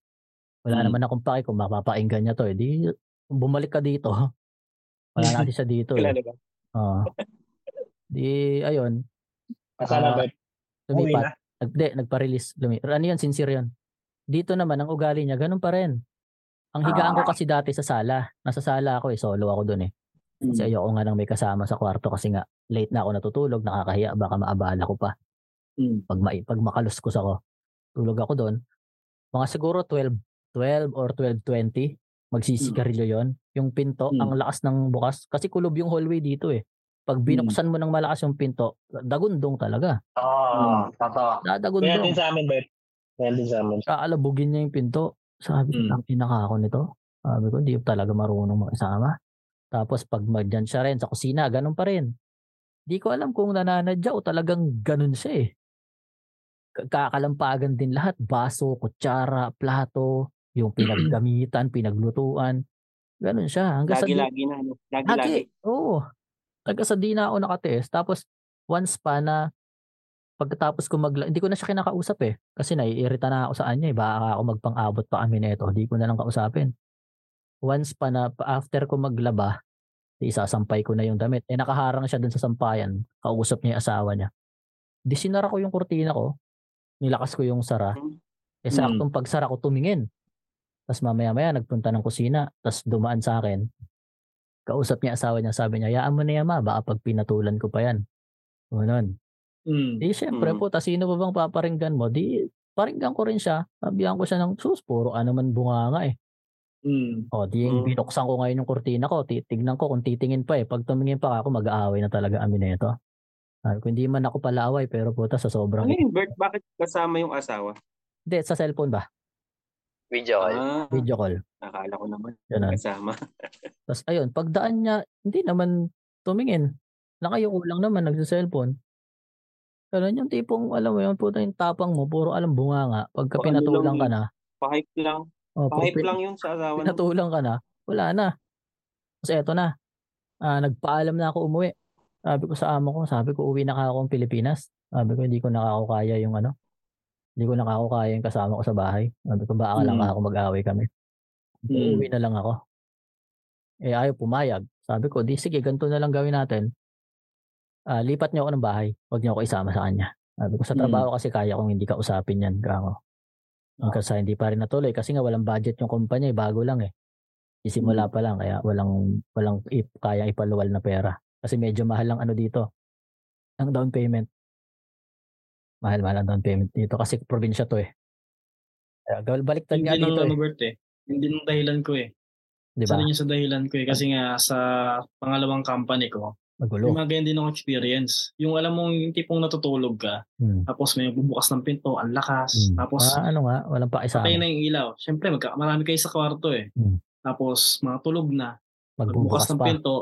Wala Mm. naman akong paki kung mapapakinggan niya to, eh. Di, bumalik ka dito, wala natin siya dito. Eh. Kilala ba? Oo. Di, ayun, Bird. Uwi lumipat. na. Nag, di, nagpa-release. Lumi, ano yun, sincere yun. Dito naman, ang ugali niya, ganun pa rin. Ang higaan ko kasi dati sa sala. Nasa sala ako eh, solo ako dun eh. Kasi Mm. ayoko nga nang may kasama sa kwarto kasi nga late na ako natutulog, nakakahiya, baka maabala ko pa. Mm. Pag, ma pag makaluskos ako, tulog ako doon. Mga siguro 12, 12 or 12.20, magsisigarilyo yon Yung pinto, Mm. ang lakas ng bukas. Kasi kulob yung hallway dito eh. Pag binuksan mo ng malakas yung pinto, dagundong talaga. Oo, totoo. Kaya din Dadagundong. sa amin, Bird. Kaya din sa amin. Kaalabugin niya yung pinto. Sabi ko, Mm. mm. pinaka ako nito. Sabi ko, hindi ko talaga marunong makisama. Tapos pag magdyan siya rin sa kusina, ganun pa rin. Di ko alam kung nananadya o talagang ganun siya eh. Kakalampagan din lahat. Baso, kutsara, plato, yung pinaggamitan, pinaglutuan. Ganun siya. Hanggang sa di- Lagi-lagi na. ano? Lagi-lagi. Lagi. Oo. Hanggang sa di na ako nakatiis. Tapos, once pa na pagkatapos ko mag hindi ko na siya kinakausap eh. Kasi naiirita na ako sa kanya eh. Baka ako magpang-abot pa kami nito. Hindi ko na lang kausapin. Once pa na after ko maglaba, isasampay ko na yung damit. Eh nakaharang siya dun sa sampayan. Kausap niya yung asawa niya. Di sinara ko yung kurtina ko. Nilakas ko yung sara. Hmm. Eh saktong pagsara ko tumingin. Tapos mamaya-maya nagpunta ng kusina. Tapos dumaan sa akin. Kausap niya asawa niya. Sabi niya, yaan mo na yan ma. Baka pag pinatulan ko pa yan. Ganun. Mm. Di syempre Mm. po, ta sino ba bang paparinggan mo? Di paringgan ko rin siya. Sabihan ko siya ng sus, puro ka naman bunganga eh. Mm. O, di Mm. binuksan ko ngayon yung kurtina ko. Titignan ko kung titingin pa eh. Pag tumingin pa ako, mag-aaway na talaga kami nito. Sabi ko, hindi man ako palaaway, pero puta sa sobrang... Ano yung Bert? Bakit kasama yung asawa? Hindi, sa cellphone ba? Video call. Ah, Video call. akala ko naman. Ganun. Kasama. Tapos ayun, pagdaan niya, hindi naman tumingin. Nakayuko lang naman, nagsa-cellphone. Ganun yung tipong, alam mo yun, puta yung tapang mo, puro alam bunganga. Pagka O, ano pinatulang lang ka na, Pahype lang. oh, Pahype pin- lang yun sa asawa. ng- pinatulang ka na, wala na. Tapos eto na, ah, nagpaalam na ako umuwi. Sabi ko sa amo ko, sabi ko uwi na ka akong Pilipinas. Sabi ko hindi ko na ako kaya yung ano, Hindi ko na ako kaya yung kasama ko sa bahay. Sabi ko, baka lang Mm. ako mag-away kami. Mm. Uuwi na lang ako. Eh, ayaw pumayag. Sabi ko, di sige, ganito na lang gawin natin. Ah, lipat niyo ako ng bahay. Huwag niyo ako isama sa kanya. Sabi ko, sa Mm. trabaho kasi kaya kong hindi ka usapin yan. Kako. Hanggang sa hindi pa rin natuloy. Kasi nga, walang budget yung kumpanya. eh, Bago lang eh. Isimula pa lang. Kaya walang, walang ip, kaya ipaluwal na pera. Kasi medyo mahal ang ano dito. Ang down payment. Mahal-mahal ang down payment dito. Kasi probinsya to eh. Kaya, gawal baliktad Hindi nga lang dito eh. ano, Bert eh. Hindi nung dahilan ko eh. Di Isa ba? rin yung sa dahilan ko eh. Kasi nga sa pangalawang company ko, Magulo. may mga ganyan din akong experience. Yung alam mong yung tipong natutulog ka, Hmm. tapos may bubukas ng pinto, ang lakas, Hmm. tapos Ah, ano nga, walang pakisama. patay na yung ilaw. Siyempre, magka, marami kayo sa kwarto eh. Hmm. Tapos mga tulog na, Magbubukas magbukas ng pa. pinto,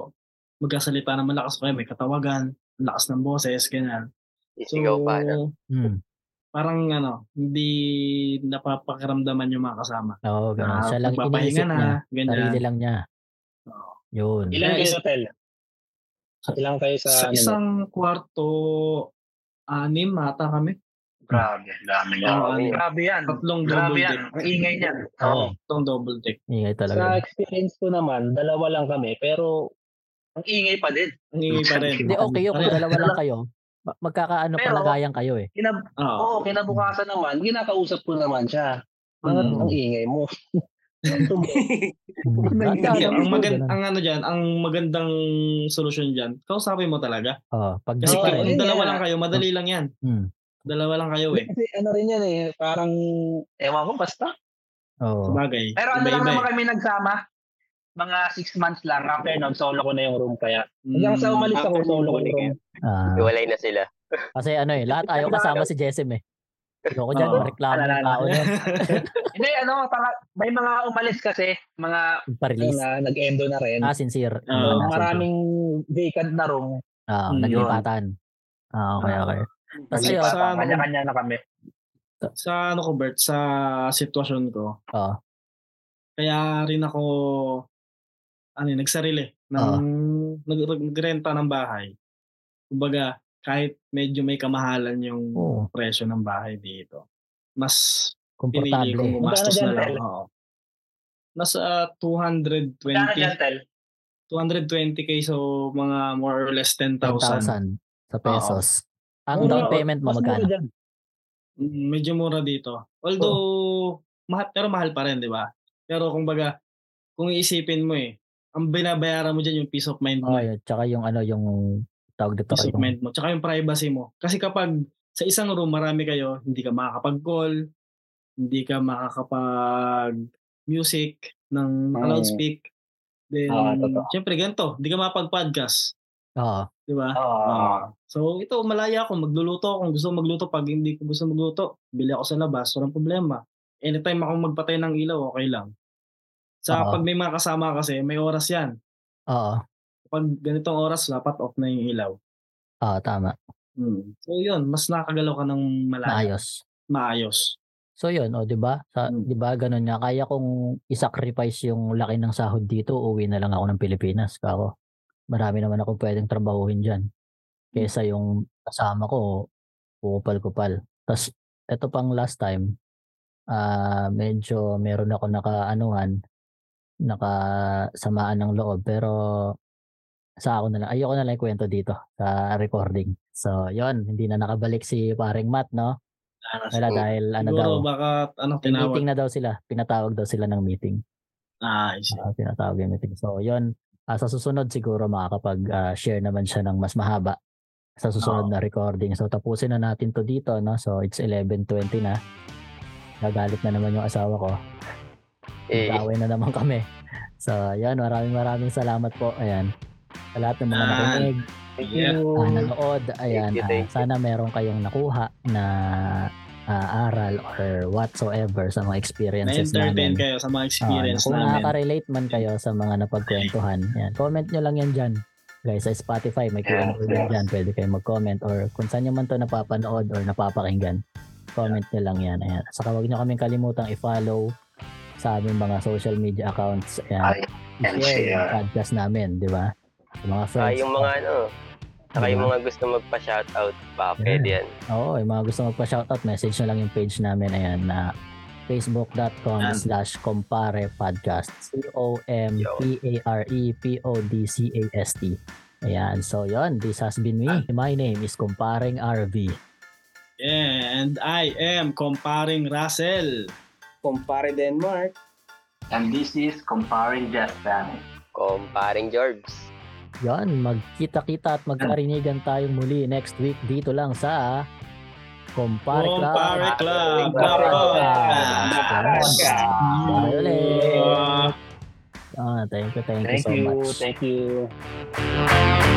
magkasalita ng malakas kayo, may katawagan, ang lakas ng boses, ganyan. So, Isigaw pa. No? Hmm. parang ano, hindi napapakiramdaman yung mga kasama. Oo, ganun. Ah, Siya lang iniisip na, niya. ganyan. Sarili lang niya. Yun. Ilan kayo sa hotel? Ilang kayo sa, Sa ano? isang kwarto, anim mata kami. Grabe, dami Oo, Grabe. anim. Grabe yan. Tatlong Grabe double yan. deck. Ang ingay niyan. Oo. Tatlong double deck. Ingay Sa talaga. experience ko naman, dalawa lang kami, pero ang ingay pa din. Ang ingay pa rin. Hindi, okay yun. Kung dalawa lang kayo, ma- magkakaano Pero- palagayan kayo eh. Kinab Oo. Oo, kinabukasan naman, ginakausap ko naman siya. Bakit Mm. ang ingay mo? Hmm. Ang magand- ang ano dyan, ang magandang solusyon dyan, kausapin mo talaga. Oo, pag Kasi pa kung yun dalawa lang kayo, madali lang yan. Hmm. Dalawa lang kayo eh. Kasi ano rin yan eh, parang, ewan ko, basta. Oo. Sabagay. Pero ano lang naman eh. kami nagsama. Mga six months lang. After nun, solo ko na yung room kaya. Hanggang sa umalis ako, solo ko yung room. Ah, Iwalay na sila. kasi ano eh, lahat ayaw kasama si Jessim eh. Ayoko dyan, Oo. mareklamo Alala, ng tao niya. Hindi, ano, tala- may mga umalis kasi, mga Pa-release. na nag-endo na rin. Ah, sincere. Yun, So, ah, maraming vacant na room. Ah, Mm, naglipatan. Ah, okay, okay. Tapos Kasi ayun, sa, Kanya-kanya na kami. sa ano ko, Bert, sa sitwasyon ko, Oo. kaya rin ako, ano yun, nagsarili ng, Oo. nag, nagrenta ng bahay. Kumbaga, kahit medyo may kamahalan yung Oo. presyo ng bahay dito, mas pinili ko Komportable. gumastos Magkano na dyan, lang. Tel? Oo. Nasa Kano 220, dyan, Tel? 220k so mga more or less 10,000. 10,000 sa pesos. Ang down payment mo Mas mura magkano? dyan. Mm, Medyo mura dito. Although, mahal, pero mahal pa rin, di ba? Pero kumbaga, kung iisipin mo eh, ang binabayaran mo dyan yung peace of mind mo. Oh, eh. yun. Tsaka yung ano, yung tawag dito mind mo. Tsaka yung privacy mo. Kasi kapag sa isang room, marami kayo, hindi ka makakapag-call, hindi ka makakapag-music ng Mm. loudspeak. Then, totoo. syempre ganito, hindi ka makapag-podcast. Oo. Di ba? Oo. Ah. so ito, malaya ako. Magluluto. Kung gusto magluto, pag hindi ko gusto magluto, bili ako sa labas. Walang problema. Anytime ako magpatay ng ilaw, okay lang. Sa Oo. pag may mga kasama kasi, may oras yan. Oo. Pag ganitong oras, dapat off na yung ilaw. Oo, tama. Hmm. So yun, mas nakagalaw ka ng malaya. Maayos. Maayos. So yun, oh, 'di ba? Sa Mm. 'di ba ganun nga kaya kong i-sacrifice yung laki ng sahod dito, uwi na lang ako ng Pilipinas, kako. Marami naman ako pwedeng trabahuhin diyan. Kaysa yung kasama ko kupal-kupal. Tapos ito pang last time, ah medyo meron ako nakaanuhan, nakasamaan ng loob pero sa ako na lang. Ayoko na lang ikwento dito sa recording. So, yon hindi na nakabalik si paring Matt, no? Wala dahil ano daw. Baka, ano, tinawag. meeting na daw sila. Pinatawag daw sila ng meeting. Ah, I see. Ah, tinatawag yung meeting. So, yun. Ah, sa susunod siguro makakapag-share naman siya ng mas mahaba sa susunod na recording. So, tapusin na natin to dito. No? So, it's 11.20 na. Gagalit na naman yung asawa ko. Eh, Nag-away na naman kami. So, yan. Maraming maraming salamat po. Ayan. Sa lahat ng mga nakinig, Thank Yeah. you. ah, nanood. Ayan. you, ah, thank you. sana meron kayong nakuha na ah, aral or whatsoever sa mga experiences Na-entertain namin. kayo sa mga Ah, experience kung namin. nakaka-relate man kayo sa mga napagkwentuhan, yan. comment nyo lang yan dyan. Guys, sa Spotify, may Yeah, Q&A yan dyan. Pwede kayo mag-comment or kung saan nyo man to napapanood or napapakinggan, comment nyo lang yan. Ayan. Saka huwag nyo kaming kalimutang i-follow sa aming mga social media accounts. Ayan. Ay, and I-share yung share. podcast namin, di ba? Sa mga ah, friends. yung mga ano, Saka yung Diba? mga gusto magpa-shoutout, baka Yeah. pwede yan. Oo, yung mga gusto magpa-shoutout, message na lang yung page namin. Ayan, na facebook.com slash compare podcast. C-O-M-P-A-R-E-P-O-D-C-A-S-T. Ayan, so yon this has been me. My name is Comparing RV. Yeah, and I am comparing Russell. Compare Denmark. And this is Comparing Just. Comparing George. Yan, magkita-kita at magkarinigan tayong muli next week dito lang sa Compare Club. Compare Club. Compare Club. Ah, thank you, thank, you so much. Thank you, thank you.